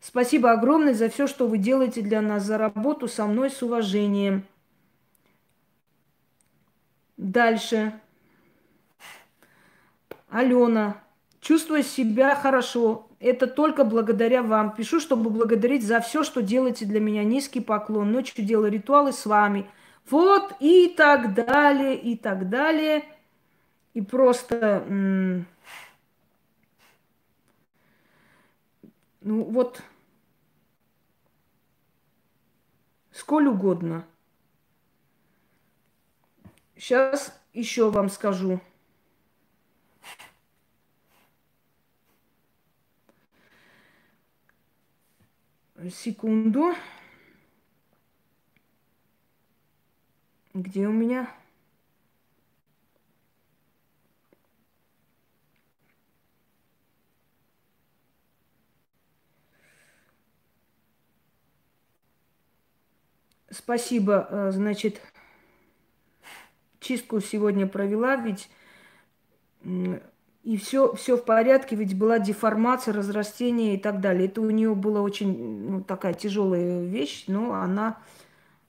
спасибо огромное за все, что вы делаете для нас, за работу со мной с уважением. Дальше. Алена, чувствую себя хорошо. Это только благодаря вам. Пишу, чтобы благодарить за все, что делаете для меня. Низкий поклон. Ночью делаю ритуалы с вами. Вот и так далее, и так далее. И просто... Ну вот, сколь угодно. Сейчас еще вам скажу. Секунду. Где у меня? Спасибо, э, значит, чистку сегодня провела, ведь и все, все в порядке, ведь была деформация, разрастение и так далее. Это у нее была очень ну, такая тяжелая вещь, но она,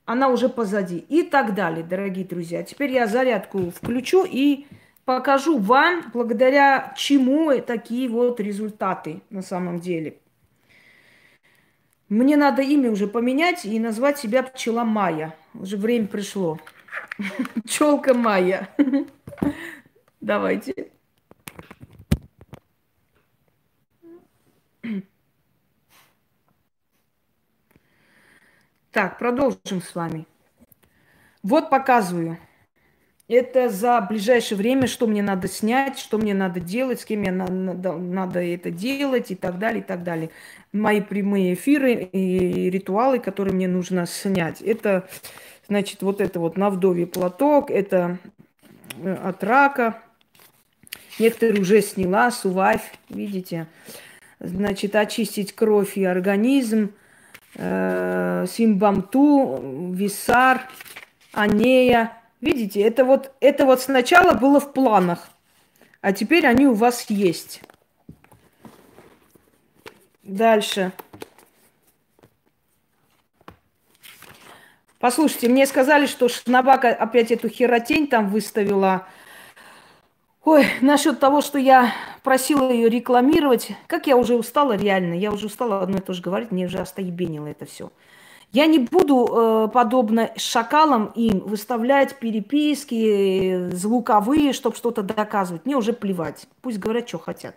она уже позади. И так далее, дорогие друзья. Теперь я зарядку включу и покажу вам, благодаря чему такие вот результаты на самом деле. Мне надо имя уже поменять и назвать себя пчела Майя. Уже время пришло. Пчелка Майя. Давайте. Так, продолжим с вами. Вот показываю. Это за ближайшее время, что мне надо снять, что мне надо делать, с кем мне надо, надо это делать и так далее, и так далее. Мои прямые эфиры и ритуалы, которые мне нужно снять. Это, значит, вот это вот на вдове платок, это э, от рака. Некоторые уже сняла, сувавь, видите. Значит, очистить кровь и организм. Э, симбамту, висар, анея – Видите, это вот, это вот сначала было в планах, а теперь они у вас есть. Дальше. Послушайте, мне сказали, что Шнабака опять эту херотень там выставила. Ой, насчет того, что я просила ее рекламировать. Как я уже устала реально. Я уже устала одно и то же говорить. Мне уже остоебенило это все. Я не буду, э, подобно шакалам, им выставлять переписки звуковые, чтобы что-то доказывать. Мне уже плевать. Пусть говорят, что хотят.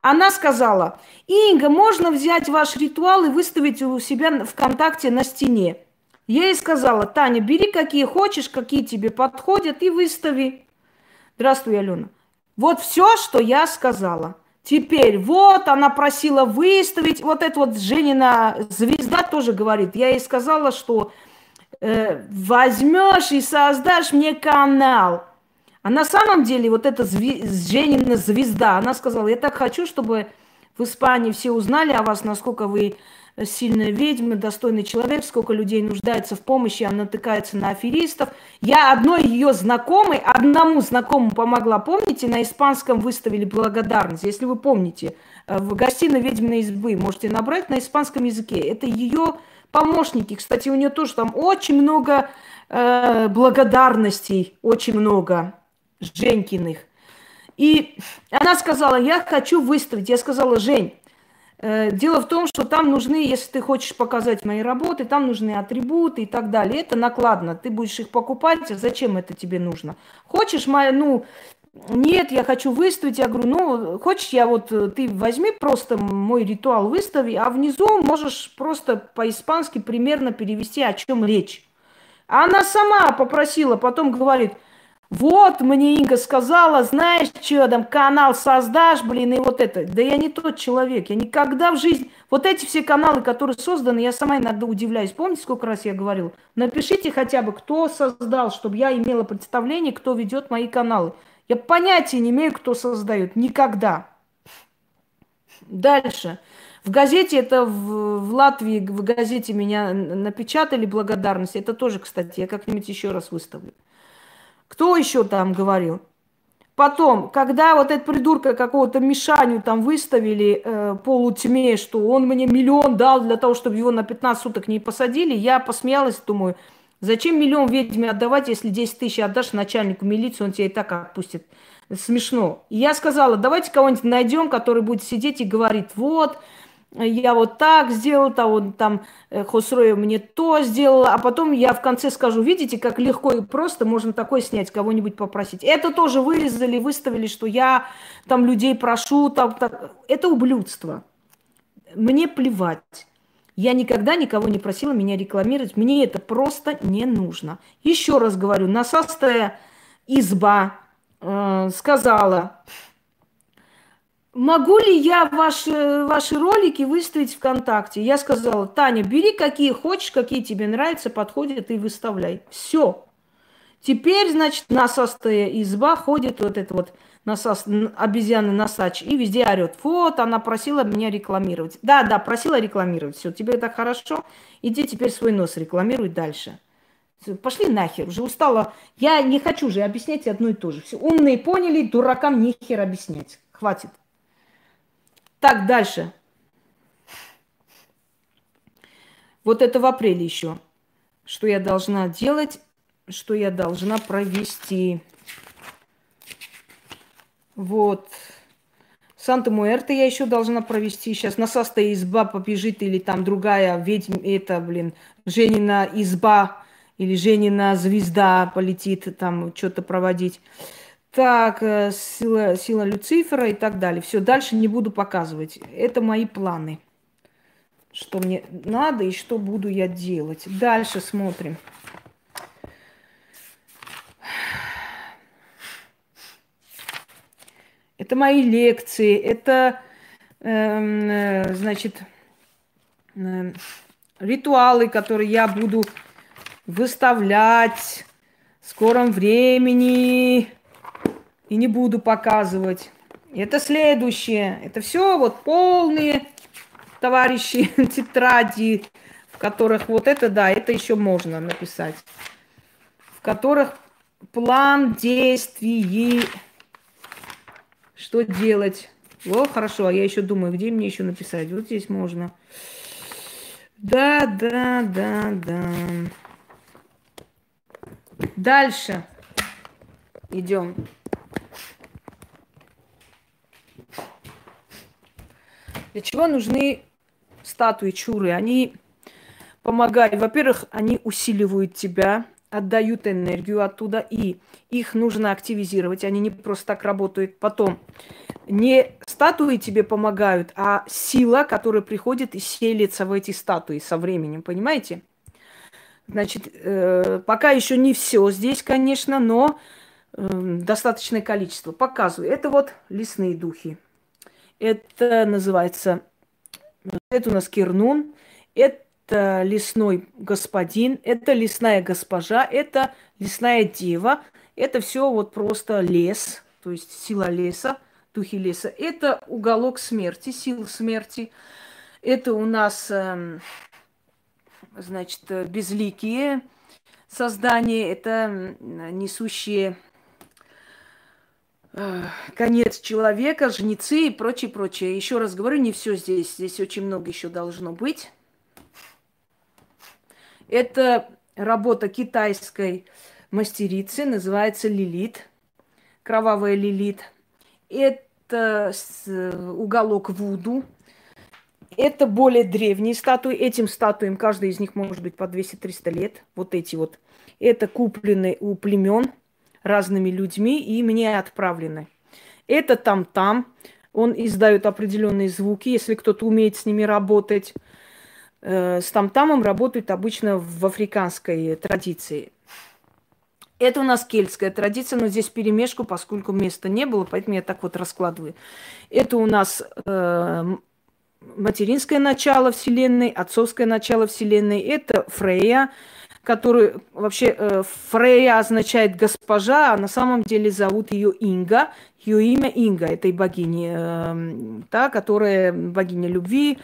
Она сказала, Инга, можно взять ваш ритуал и выставить у себя ВКонтакте на стене. Я ей сказала, Таня, бери какие хочешь, какие тебе подходят и выстави. Здравствуй, Алена. Вот все, что я сказала. Теперь вот она просила выставить, вот эта вот Женина звезда тоже говорит. Я ей сказала, что э, возьмешь и создашь мне канал. А на самом деле вот эта зви- Женина звезда, она сказала, я так хочу, чтобы в Испании все узнали о вас, насколько вы сильная ведьма, достойный человек, сколько людей нуждается в помощи, она натыкается на аферистов. Я одной ее знакомой, одному знакомому помогла, помните, на испанском выставили благодарность, если вы помните, э, в гостиной ведьминой избы можете набрать на испанском языке. Это ее помощники. Кстати, у нее тоже там очень много э, благодарностей, очень много Женькиных. И она сказала, я хочу выставить. Я сказала, Жень, дело в том, что там нужны, если ты хочешь показать мои работы, там нужны атрибуты и так далее. Это накладно. Ты будешь их покупать, а зачем это тебе нужно? Хочешь, моя, ну, нет, я хочу выставить. Я говорю, ну, хочешь, я вот, э, ты возьми просто мой ритуал выстави, а внизу можешь просто по-испански примерно перевести, о чем речь. А она сама попросила, потом говорит – вот мне Инга сказала, знаешь, что там, канал создашь, блин, и вот это. Да я не тот человек, я никогда в жизни... Вот эти все каналы, которые созданы, я сама иногда удивляюсь. Помните, сколько раз я говорил? Напишите хотя бы, кто создал, чтобы я имела представление, кто ведет мои каналы. Я понятия не имею, кто создает. Никогда. Дальше. В газете, это в, в Латвии, в газете меня напечатали благодарность. Это тоже, кстати, я как-нибудь еще раз выставлю. Кто еще там говорил? Потом, когда вот этот придурка какого-то Мишаню там выставили э, полутьме, что он мне миллион дал для того, чтобы его на 15 суток не посадили, я посмеялась, думаю, зачем миллион ведьме отдавать, если 10 тысяч отдашь начальнику милиции, он тебя и так отпустит. Смешно. И я сказала, давайте кого-нибудь найдем, который будет сидеть и говорить, вот, я вот так сделал, то он там э, Хосрой мне то сделал, а потом я в конце скажу, видите, как легко и просто можно такое снять, кого-нибудь попросить. Это тоже вырезали, выставили, что я там людей прошу, там, так. это ублюдство. Мне плевать. Я никогда никого не просила меня рекламировать, мне это просто не нужно. Еще раз говорю, насастая изба э, сказала, могу ли я ваши, ваши ролики выставить ВКонтакте? Я сказала, Таня, бери какие хочешь, какие тебе нравятся, подходят и выставляй. Все. Теперь, значит, насастая изба ходит вот это вот насос, обезьяны носач и везде орет. Вот, она просила меня рекламировать. Да, да, просила рекламировать. Все, тебе так хорошо. Иди теперь свой нос рекламируй дальше. Все, пошли нахер, уже устала. Я не хочу же объяснять одно и то же. Все, умные поняли, дуракам нехер объяснять. Хватит. Так, дальше. Вот это в апреле еще. Что я должна делать, что я должна провести. Вот. Санта-Муэрте я еще должна провести. Сейчас на соста изба побежит или там другая ведьма, это, блин, Женина изба или Женина звезда полетит там что-то проводить. Так, э, сила, сила Люцифера и так далее. Все, дальше не буду показывать. Это мои планы. что мне надо и что буду я делать. Дальше смотрим. Это мои лекции, это, эм, э, значит, э, ритуалы, которые я буду выставлять в скором времени и не буду показывать. Это следующее. Это все вот полные товарищи тетради, в которых вот это, да, это еще можно написать. В которых план действий, что делать. О, хорошо, а я еще думаю, где мне еще написать? Вот здесь можно. Да, да, да, да. Дальше. Идем. Для чего нужны статуи чуры? Они помогают. Во-первых, они усиливают тебя, отдают энергию оттуда, и их нужно активизировать. Они не просто так работают. Потом, не статуи тебе помогают, а сила, которая приходит и селится в эти статуи со временем, понимаете? Значит, э, пока еще не все здесь, конечно, но э, достаточное количество. Показываю. Это вот лесные духи. Это называется, это у нас Кирнун, это лесной господин, это лесная госпожа, это лесная дева. Это все вот просто лес, то есть сила леса, духи леса. Это уголок смерти, сил смерти. Это у нас, эм, значит, безликие создания, это несущие конец человека, жнецы и прочее, прочее. Еще раз говорю, не все здесь. Здесь очень много еще должно быть. Это работа китайской мастерицы, называется лилит, кровавая лилит. Это уголок Вуду. Это более древние статуи. Этим статуям, каждый из них может быть по 200-300 лет. Вот эти вот. Это куплены у племен – разными людьми и мне отправлены. Это там-там, он издает определенные звуки, если кто-то умеет с ними работать. Э, с там-тамом работают обычно в африканской традиции. Это у нас кельтская традиция, но здесь перемешку, поскольку места не было, поэтому я так вот раскладываю. Это у нас э, материнское начало Вселенной, отцовское начало Вселенной. Это Фрея, который вообще э, Фрея означает госпожа, а на самом деле зовут ее Инга. Ее имя Инга, этой богини, э, та, которая богиня любви,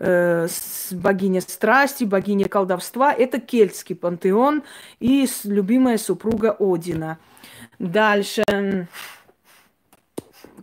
э, богиня страсти, богиня колдовства. Это кельтский пантеон и любимая супруга Одина. Дальше.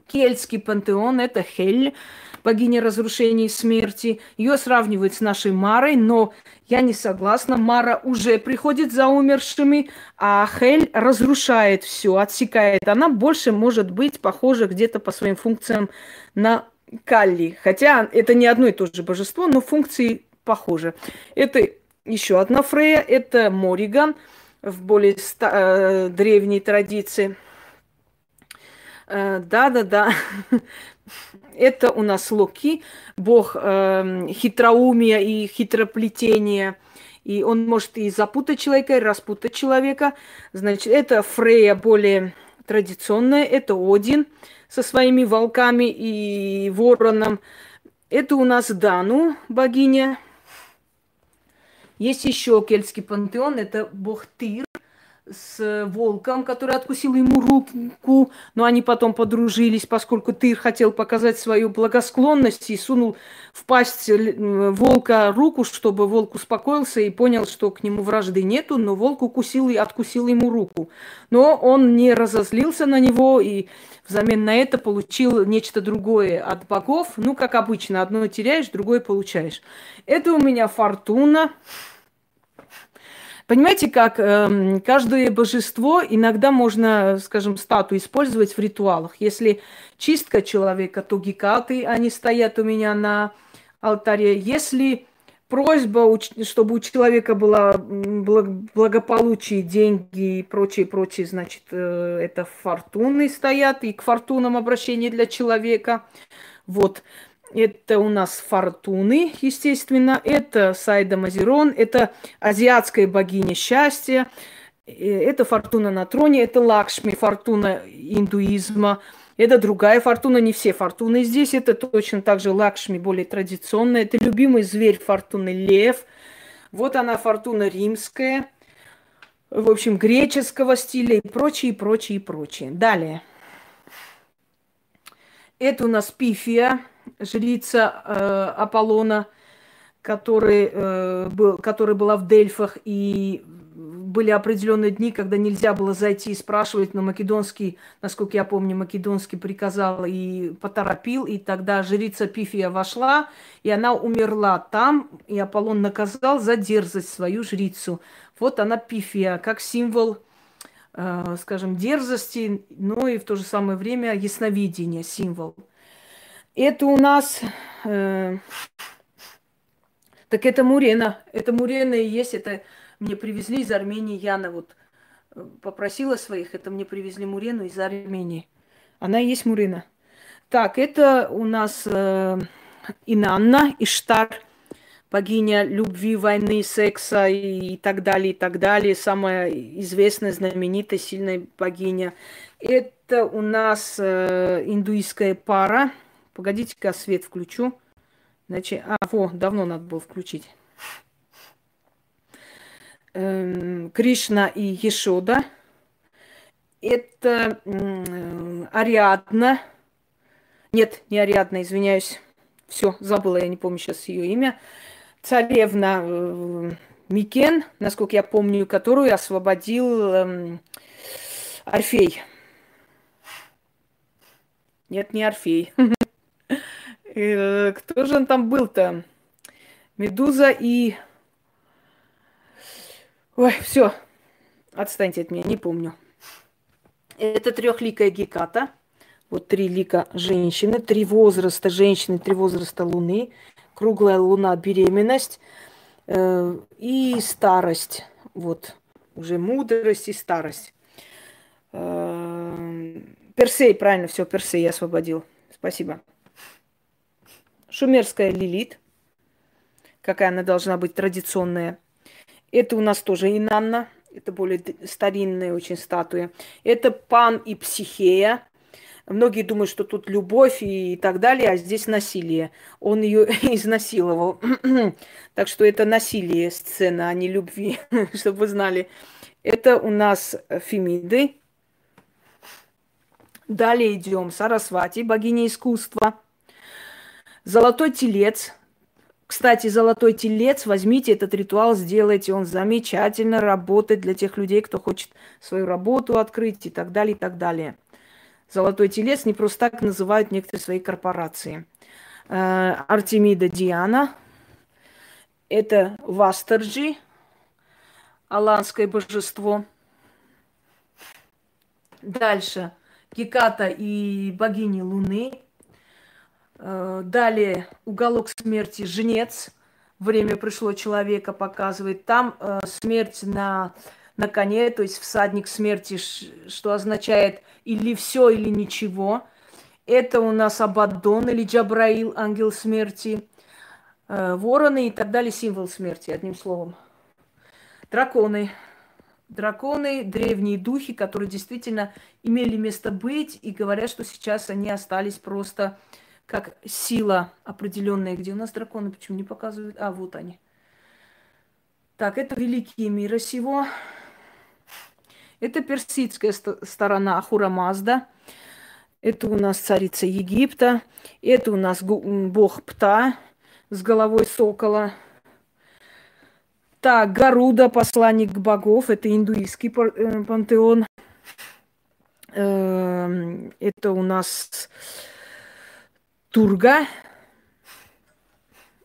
Кельтский пантеон – это Хель, богиня разрушения и смерти. Ее сравнивают с нашей Марой, но я не согласна. Мара уже приходит за умершими, а Хель разрушает все, отсекает. Она больше может быть похожа где-то по своим функциям на Калли. Хотя это не одно и то же божество, но функции похожи. Это еще одна Фрея, это Мориган в более ста- э, древней традиции. Э, да-да-да. Это у нас Локи, бог э, хитроумия и хитроплетения. И он может и запутать человека, и распутать человека. Значит, это Фрея более традиционная, это Один со своими волками и вороном. Это у нас Дану, богиня. Есть еще кельтский пантеон, это бог Тир с волком, который откусил ему руку, но они потом подружились, поскольку Тыр хотел показать свою благосклонность и сунул в пасть волка руку, чтобы волк успокоился и понял, что к нему вражды нету, но волк укусил и откусил ему руку. Но он не разозлился на него и взамен на это получил нечто другое от богов. Ну, как обычно, одно теряешь, другое получаешь. Это у меня фортуна. Понимаете, как э, каждое божество иногда можно, скажем, статую использовать в ритуалах. Если чистка человека, то гекаты, они стоят у меня на алтаре. Если просьба, чтобы у человека было благополучие, деньги и прочее, прочее, значит, э, это фортуны стоят, и к фортунам обращение для человека. Вот. Это у нас фортуны, естественно. Это Сайда Мазерон. Это азиатская богиня счастья. Э, это фортуна на троне. Это Лакшми, фортуна индуизма. Это другая фортуна, не все фортуны здесь. Это точно так же Лакшми, более традиционная. Это любимый зверь фортуны лев. Вот она фортуна римская. В общем, греческого стиля и прочее, и прочее, и прочее. Далее. Это у нас Пифия, жрица э, Аполлона, который, э, был, которая была в Дельфах и были определенные дни, когда нельзя было зайти и спрашивать, но Македонский, насколько я помню, Македонский приказал и поторопил, и тогда жрица Пифия вошла, и она умерла там, и Аполлон наказал за свою жрицу. Вот она Пифия, как символ, э, скажем, дерзости, но и в то же самое время ясновидения, символ. Это у нас... Э, так это Мурена. Это Мурена и есть, это мне привезли из Армении Яна. Вот э, попросила своих, это мне привезли Мурену из Армении. Она и есть Мурена. Так, это у нас э, Инанна, Иштар, богиня любви, войны, секса и, и так далее, и так далее. Самая известная, знаменитая, сильная богиня. Это у нас э, индуистская пара. Погодите-ка, свет включу. Значит, а, во, давно надо было включить. Эм, Кришна и Ешода. Это э, Ариадна. Нет, не Ариадна, извиняюсь. Все, забыла, я не помню сейчас ее имя. Царевна э, Микен, насколько я помню, которую освободил э, Орфей. Нет, не Орфей. Э, кто же он там был-то? Медуза и Ой, все, отстаньте от меня, не помню. Это трехликая геката. Вот три лика женщины, три возраста женщины, три возраста луны. Круглая луна, беременность э, и старость. Вот, уже мудрость и старость. Э, Персей, правильно, все, Персей я освободил. Спасибо. Шумерская лилит. Какая она должна быть традиционная. Это у нас тоже Инанна. Это более старинная очень статуя. Это Пан и Психея. Многие думают, что тут любовь и так далее, а здесь насилие. Он ее изнасиловал. так что это насилие сцена, а не любви, чтобы вы знали. Это у нас Фемиды. Далее идем. Сарасвати, богиня искусства. Золотой телец, кстати, золотой телец, возьмите этот ритуал, сделайте, он замечательно работает для тех людей, кто хочет свою работу открыть и так далее, и так далее. Золотой телец не просто так называют некоторые свои корпорации. Э, Артемида Диана, это Вастерджи, аланское божество. Дальше Геката и богини Луны, далее уголок смерти Женец. Время пришло человека показывает. Там э, смерть на, на коне, то есть всадник смерти, что означает или все, или ничего. Это у нас Абаддон или Джабраил, ангел смерти. Э, вороны и так далее, символ смерти, одним словом. Драконы. Драконы, древние духи, которые действительно имели место быть, и говорят, что сейчас они остались просто как сила определенная, где у нас драконы, почему не показывают? А, вот они. Так, это великие мира сего. Это персидская сторона Ахура Мазда. Это у нас царица Египта. Это у нас бог Пта с головой сокола. Так, Гаруда, посланник богов. Это индуистский э, пантеон. Эм, это у нас Дурга,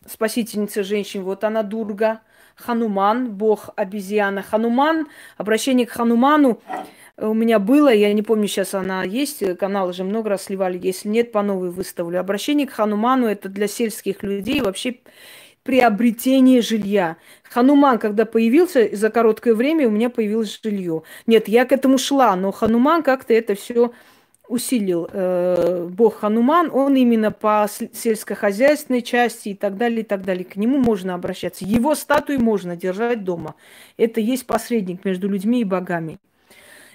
спасительница женщин, вот она Дурга. Хануман, бог обезьяна. Хануман, обращение к Хануману у меня было, я не помню, сейчас она есть, канал уже много раз сливали, если нет, по новой выставлю. Обращение к Хануману это для сельских людей вообще приобретение жилья. Хануман, когда появился, за короткое время у меня появилось жилье. Нет, я к этому шла, но Хануман как-то это все усилил э, бог Хануман, он именно по сельскохозяйственной части и так далее, и так далее. К нему можно обращаться. Его статуи можно держать дома. Это есть посредник между людьми и богами.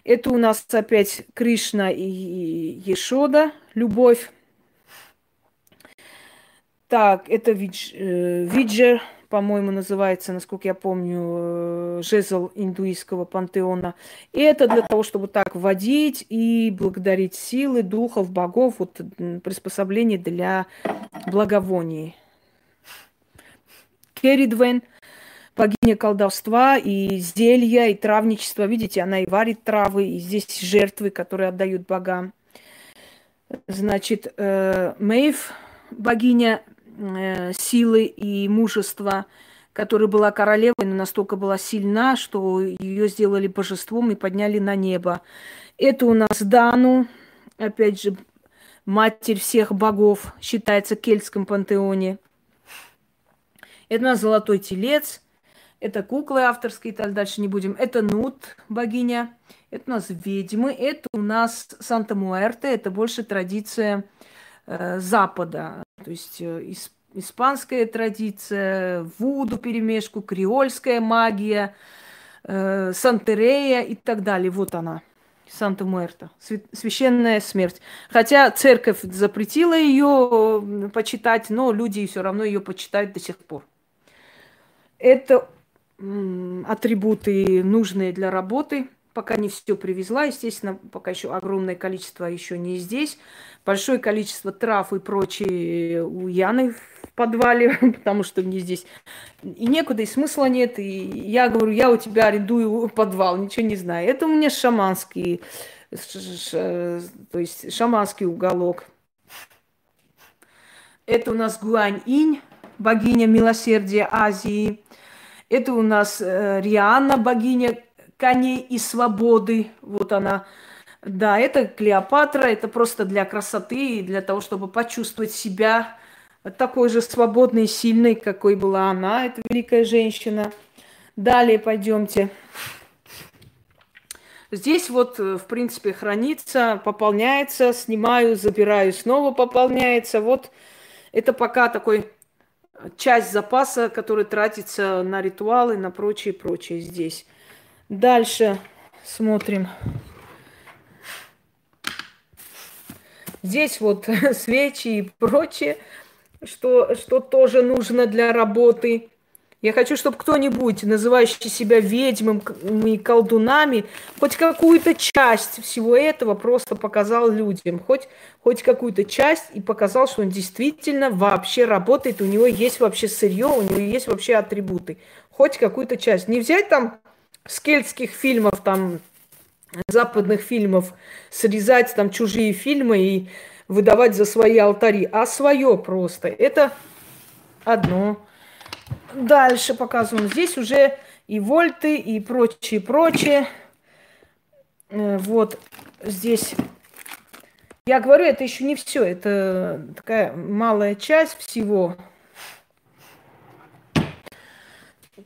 Это у нас опять Кришна и Ешода, любовь. Так, это видж, э, Виджер, по-моему, называется, насколько я помню, э, жезл индуистского пантеона. И это для того, чтобы так вводить и благодарить силы, духов, богов, вот приспособление для благовоний. Керидвен, богиня колдовства и зелья, и травничества. Видите, она и варит травы, и здесь жертвы, которые отдают богам. Значит, э, Мэйв, богиня силы и мужества, которая была королевой, но настолько была сильна, что ее сделали божеством и подняли на небо. Это у нас Дану, опять же, матерь всех богов, считается кельтском пантеоне. Это у нас золотой телец, это куклы авторские, так дальше не будем. Это Нут, богиня. Это у нас ведьмы. Это у нас Санта-Муэрте. Это больше традиция э, Запада. То есть э, испанская традиция, вуду перемешку, креольская магия, э, Сантерея и так далее. Вот она, Санта-Муэрта, священная смерть. Хотя церковь запретила ее почитать, но люди все равно ее почитают до сих пор. Это атрибуты нужные для работы – пока не все привезла, естественно, пока еще огромное количество еще не здесь. Большое количество трав и прочее у Яны в подвале, потому что мне здесь и некуда, и смысла нет. И я говорю, я у тебя арендую подвал, ничего не знаю. Это у меня шаманский, то есть шаманский уголок. Это у нас Гуань-инь, богиня милосердия Азии. Это у нас э, Рианна, богиня коней и свободы. Вот она. Да, это Клеопатра, это просто для красоты и для того, чтобы почувствовать себя такой же свободной и сильной, какой была она, эта великая женщина. Далее пойдемте. Здесь вот, в принципе, хранится, пополняется, снимаю, забираю, снова пополняется. Вот это пока такой часть запаса, который тратится на ритуалы, на прочее, прочее здесь. Дальше смотрим. Здесь вот свечи и прочее, что, что тоже нужно для работы. Я хочу, чтобы кто-нибудь, называющий себя ведьмами, колдунами, хоть какую-то часть всего этого просто показал людям. Хоть, хоть какую-то часть и показал, что он действительно вообще работает, у него есть вообще сырье, у него есть вообще атрибуты. Хоть какую-то часть. Не взять там с фильмов, там, западных фильмов, срезать там чужие фильмы и выдавать за свои алтари, а свое просто. Это одно. Дальше показываем. Здесь уже и вольты, и прочее, прочее. Э, вот здесь я говорю, это еще не все, это такая малая часть всего.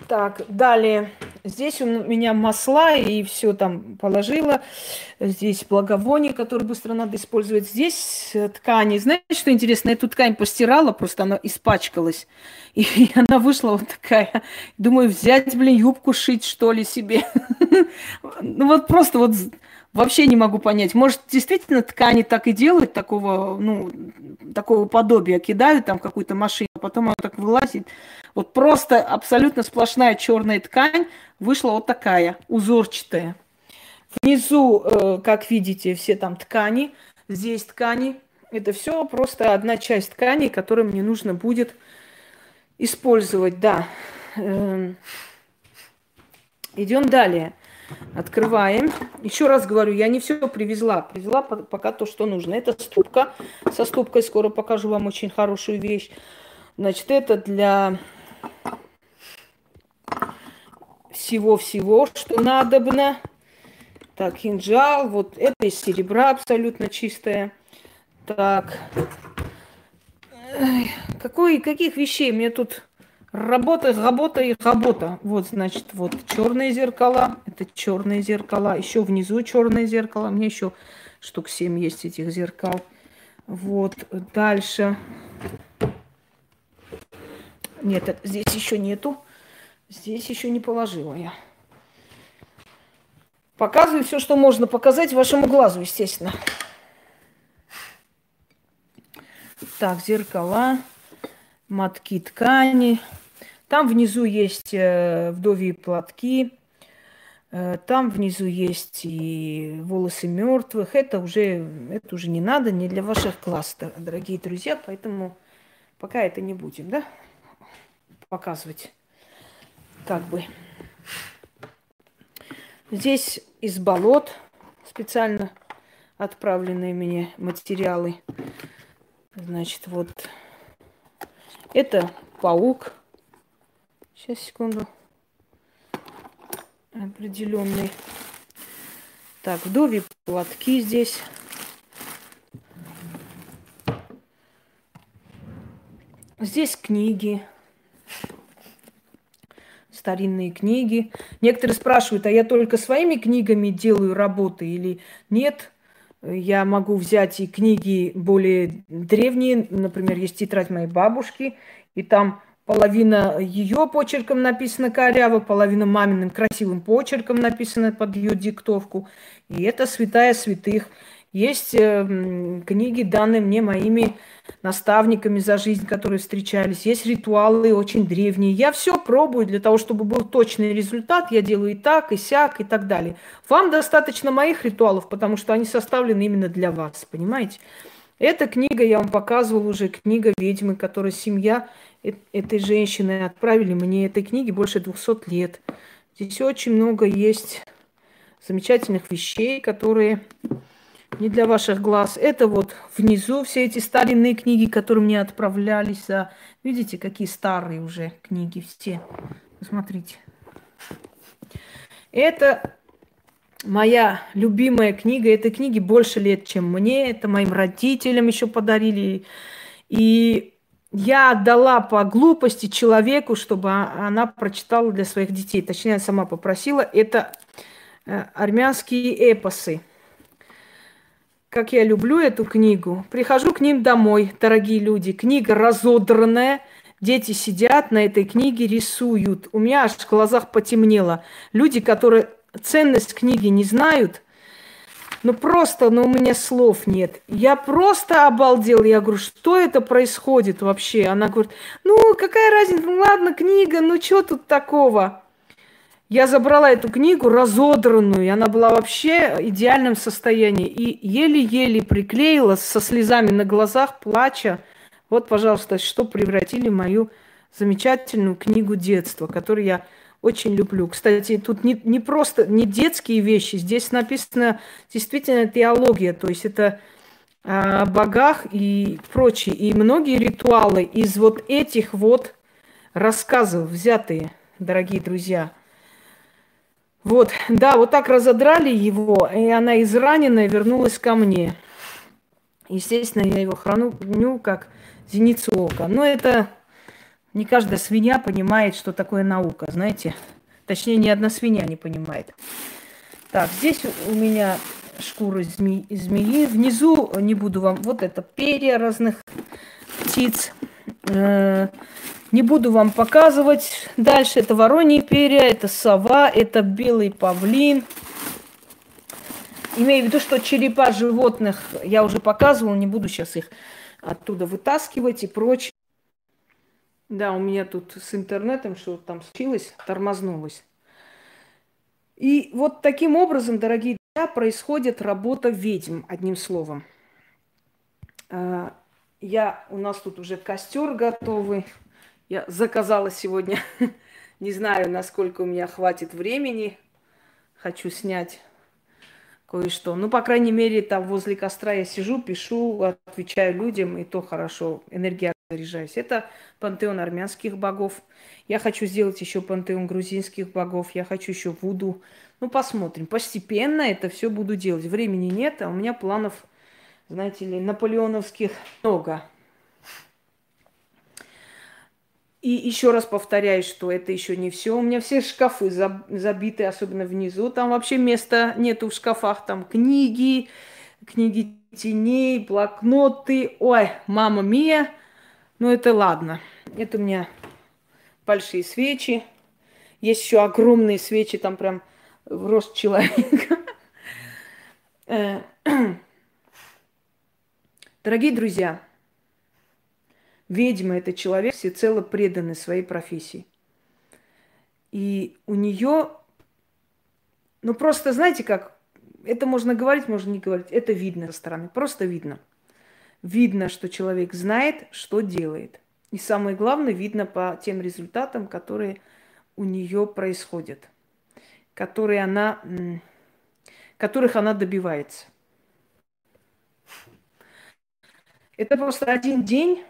Так, далее. Здесь у меня масла и все там положила. Здесь благовоние, которое быстро надо использовать. Здесь э, ткани. Знаете, что интересно? Эту ткань постирала, просто она испачкалась. И она вышла вот такая. Думаю, взять, блин, юбку шить, что ли, себе. Ну вот просто вот вообще не могу понять. Может, действительно ткани так и делают, такого, ну, такого подобия кидают там какую-то машину, а потом она так вылазит. Вот просто абсолютно сплошная черная ткань вышла вот такая, узорчатая. Внизу, э, как видите, все там ткани, здесь ткани. Это все просто одна часть ткани, которую мне нужно будет использовать, да. Эм, идем далее. Открываем. Еще раз говорю, я не все привезла. Привезла пока то, что нужно. Это ступка. Со ступкой скоро покажу вам очень хорошую вещь. Значит, это для всего-всего, что надобно. Так, кинжал. Вот это из серебра абсолютно чистое. Так. Какой, каких вещей мне тут Работа, работа и работа. Вот, значит, вот черные зеркала. Это черные зеркала. Еще внизу черные зеркала. Мне еще Штук семь есть этих зеркал. Вот, дальше. Нет, здесь еще нету. Здесь еще не положила я. Показываю все, что можно показать вашему глазу, естественно. Так, зеркала, мотки ткани. Там внизу есть э, вдовьи платки. Э, там внизу есть и волосы мертвых. Это уже, это уже не надо, не для ваших глаз, дорогие друзья. Поэтому пока это не будем, да, показывать. Как бы. Здесь из болот специально отправленные мне материалы. Значит, вот это паук. Сейчас, секунду. Определенный. Так, вдове платки здесь. Здесь книги старинные книги. Некоторые спрашивают, а я только своими книгами делаю работы или нет? Я могу взять и книги более древние, например, есть тетрадь моей бабушки, и там половина ее почерком написана коряво, половина маминым красивым почерком написана под ее диктовку. И это святая святых. Есть э, книги, данные мне моими наставниками за жизнь, которые встречались. Есть ритуалы очень древние. Я все пробую для того, чтобы был точный результат. Я делаю и так, и сяк, и так далее. Вам достаточно моих ритуалов, потому что они составлены именно для вас, понимаете? Эта книга, я вам показывала уже, книга ведьмы, которая семья э, этой женщины отправили мне этой книги больше 200 лет. Здесь очень много есть замечательных вещей, которые не для ваших глаз. Это вот внизу все эти старинные книги, которые мне отправлялись. За... Видите, какие старые уже книги все. Посмотрите. Это моя любимая книга. Этой книги больше лет, чем мне. Это моим родителям еще подарили. И я отдала по глупости человеку, чтобы она прочитала для своих детей. Точнее, сама попросила. Это э, армянские эпосы как я люблю эту книгу. Прихожу к ним домой, дорогие люди. Книга разодранная. Дети сидят на этой книге, рисуют. У меня аж в глазах потемнело. Люди, которые ценность книги не знают, ну просто, ну у меня слов нет. Я просто обалдел. Я говорю, что это происходит вообще? Она говорит, ну какая разница, ну ладно, книга, ну что тут такого? Я забрала эту книгу разодранную, и она была вообще в идеальном состоянии. И еле-еле приклеила со слезами на глазах, плача. Вот, пожалуйста, что превратили мою замечательную книгу детства, которую я очень люблю. Кстати, тут не, не просто не детские вещи, здесь написано действительно теология, то есть это о богах и прочее. И многие ритуалы из вот этих вот рассказов взятые, дорогие друзья – вот, да, вот так разодрали его, и она израненная вернулась ко мне. Естественно, я его храню как зеницу ока. Но это не каждая свинья понимает, что такое наука, знаете. Точнее, ни одна свинья не понимает. Так, здесь у меня шкура змеи, змеи. Внизу не буду вам... Вот это перья разных птиц. Э, не буду вам показывать. Дальше это вороньи перья, это сова, это белый павлин. Имею в виду, что черепа животных я уже показывала, не буду сейчас их оттуда вытаскивать и прочее. Да, у меня тут с интернетом что там случилось, тормознулось. И вот таким образом, дорогие друзья, происходит работа ведьм, одним словом. А, я, у нас тут уже костер готовый. Я заказала сегодня. Не знаю, насколько у меня хватит времени. Хочу снять кое-что. Ну, по крайней мере, там возле костра я сижу, пишу, отвечаю людям, и то хорошо, энергия заряжаюсь. Это пантеон армянских богов. Я хочу сделать еще пантеон грузинских богов. Я хочу еще Вуду. Ну, посмотрим. Постепенно это все буду делать. Времени нет, а у меня планов, знаете ли, наполеоновских много. И еще раз повторяю, что это еще не все. У меня все шкафы забиты, особенно внизу. Там вообще места нету в шкафах. Там книги, книги теней, блокноты. Ой, мама мия. Ну это ладно. Это у меня большие свечи. Есть еще огромные свечи, там прям в рост человека. Э, дорогие друзья, ведьма – это человек, всецело преданный своей профессии. И у нее, ну просто знаете как, это можно говорить, можно не говорить, это видно со стороны, просто видно. Видно, что человек знает, что делает. И самое главное, видно по тем результатам, которые у нее происходят, которые она, которых она добивается. Это просто один день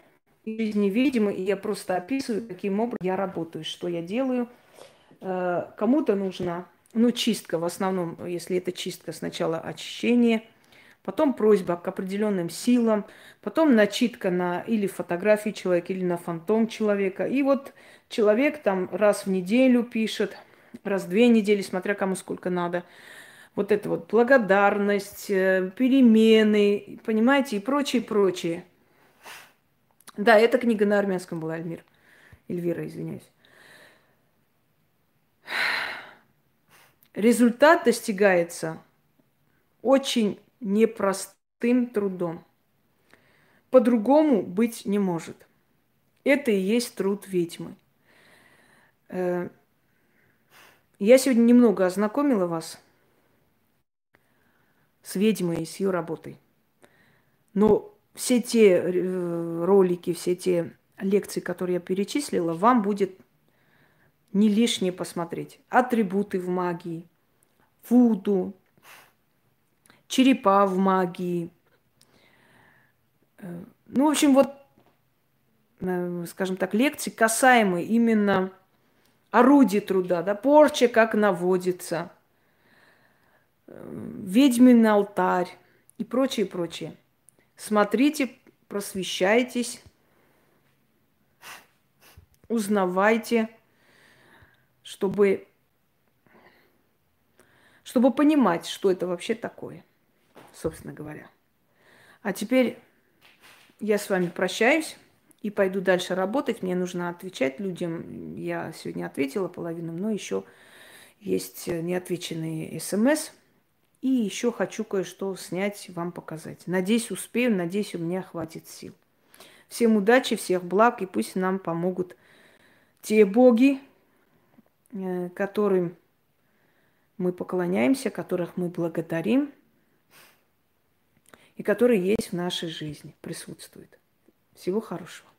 жизни видимо, и я просто описываю, каким образом я работаю, что я делаю. Э, кому-то нужна, ну, чистка в основном, если это чистка, сначала очищение, потом просьба к определенным силам, потом начитка на или фотографии человека, или на фантом человека. И вот человек там раз в неделю пишет, раз в две недели, смотря кому сколько надо. Вот это вот благодарность, э, перемены, понимаете, и прочее, прочее. Да, эта книга на армянском была, Эльмир. Эльвира, извиняюсь. Результат достигается очень непростым трудом. По-другому быть не может. Это и есть труд ведьмы. Э, я сегодня немного ознакомила вас с ведьмой и с ее работой. Но все те э, ролики, все те лекции, которые я перечислила, вам будет не лишнее посмотреть. Атрибуты в магии, вуду, черепа в магии. Э, ну, в общем, вот, э, скажем так, лекции, касаемые именно орудий труда, да, порча, как наводится, ведьмин алтарь и прочее, прочее. Смотрите, просвещайтесь, узнавайте, чтобы, чтобы понимать, что это вообще такое, собственно говоря. А теперь я с вами прощаюсь и пойду дальше работать. Мне нужно отвечать людям. Я сегодня ответила половину, но еще есть неотвеченные смс. И еще хочу кое-что снять, вам показать. Надеюсь, успею, надеюсь, у меня хватит сил. Всем удачи, всех благ, и пусть нам помогут те боги, э, которым мы поклоняемся, которых мы благодарим, и которые есть в нашей жизни, присутствуют. Всего хорошего.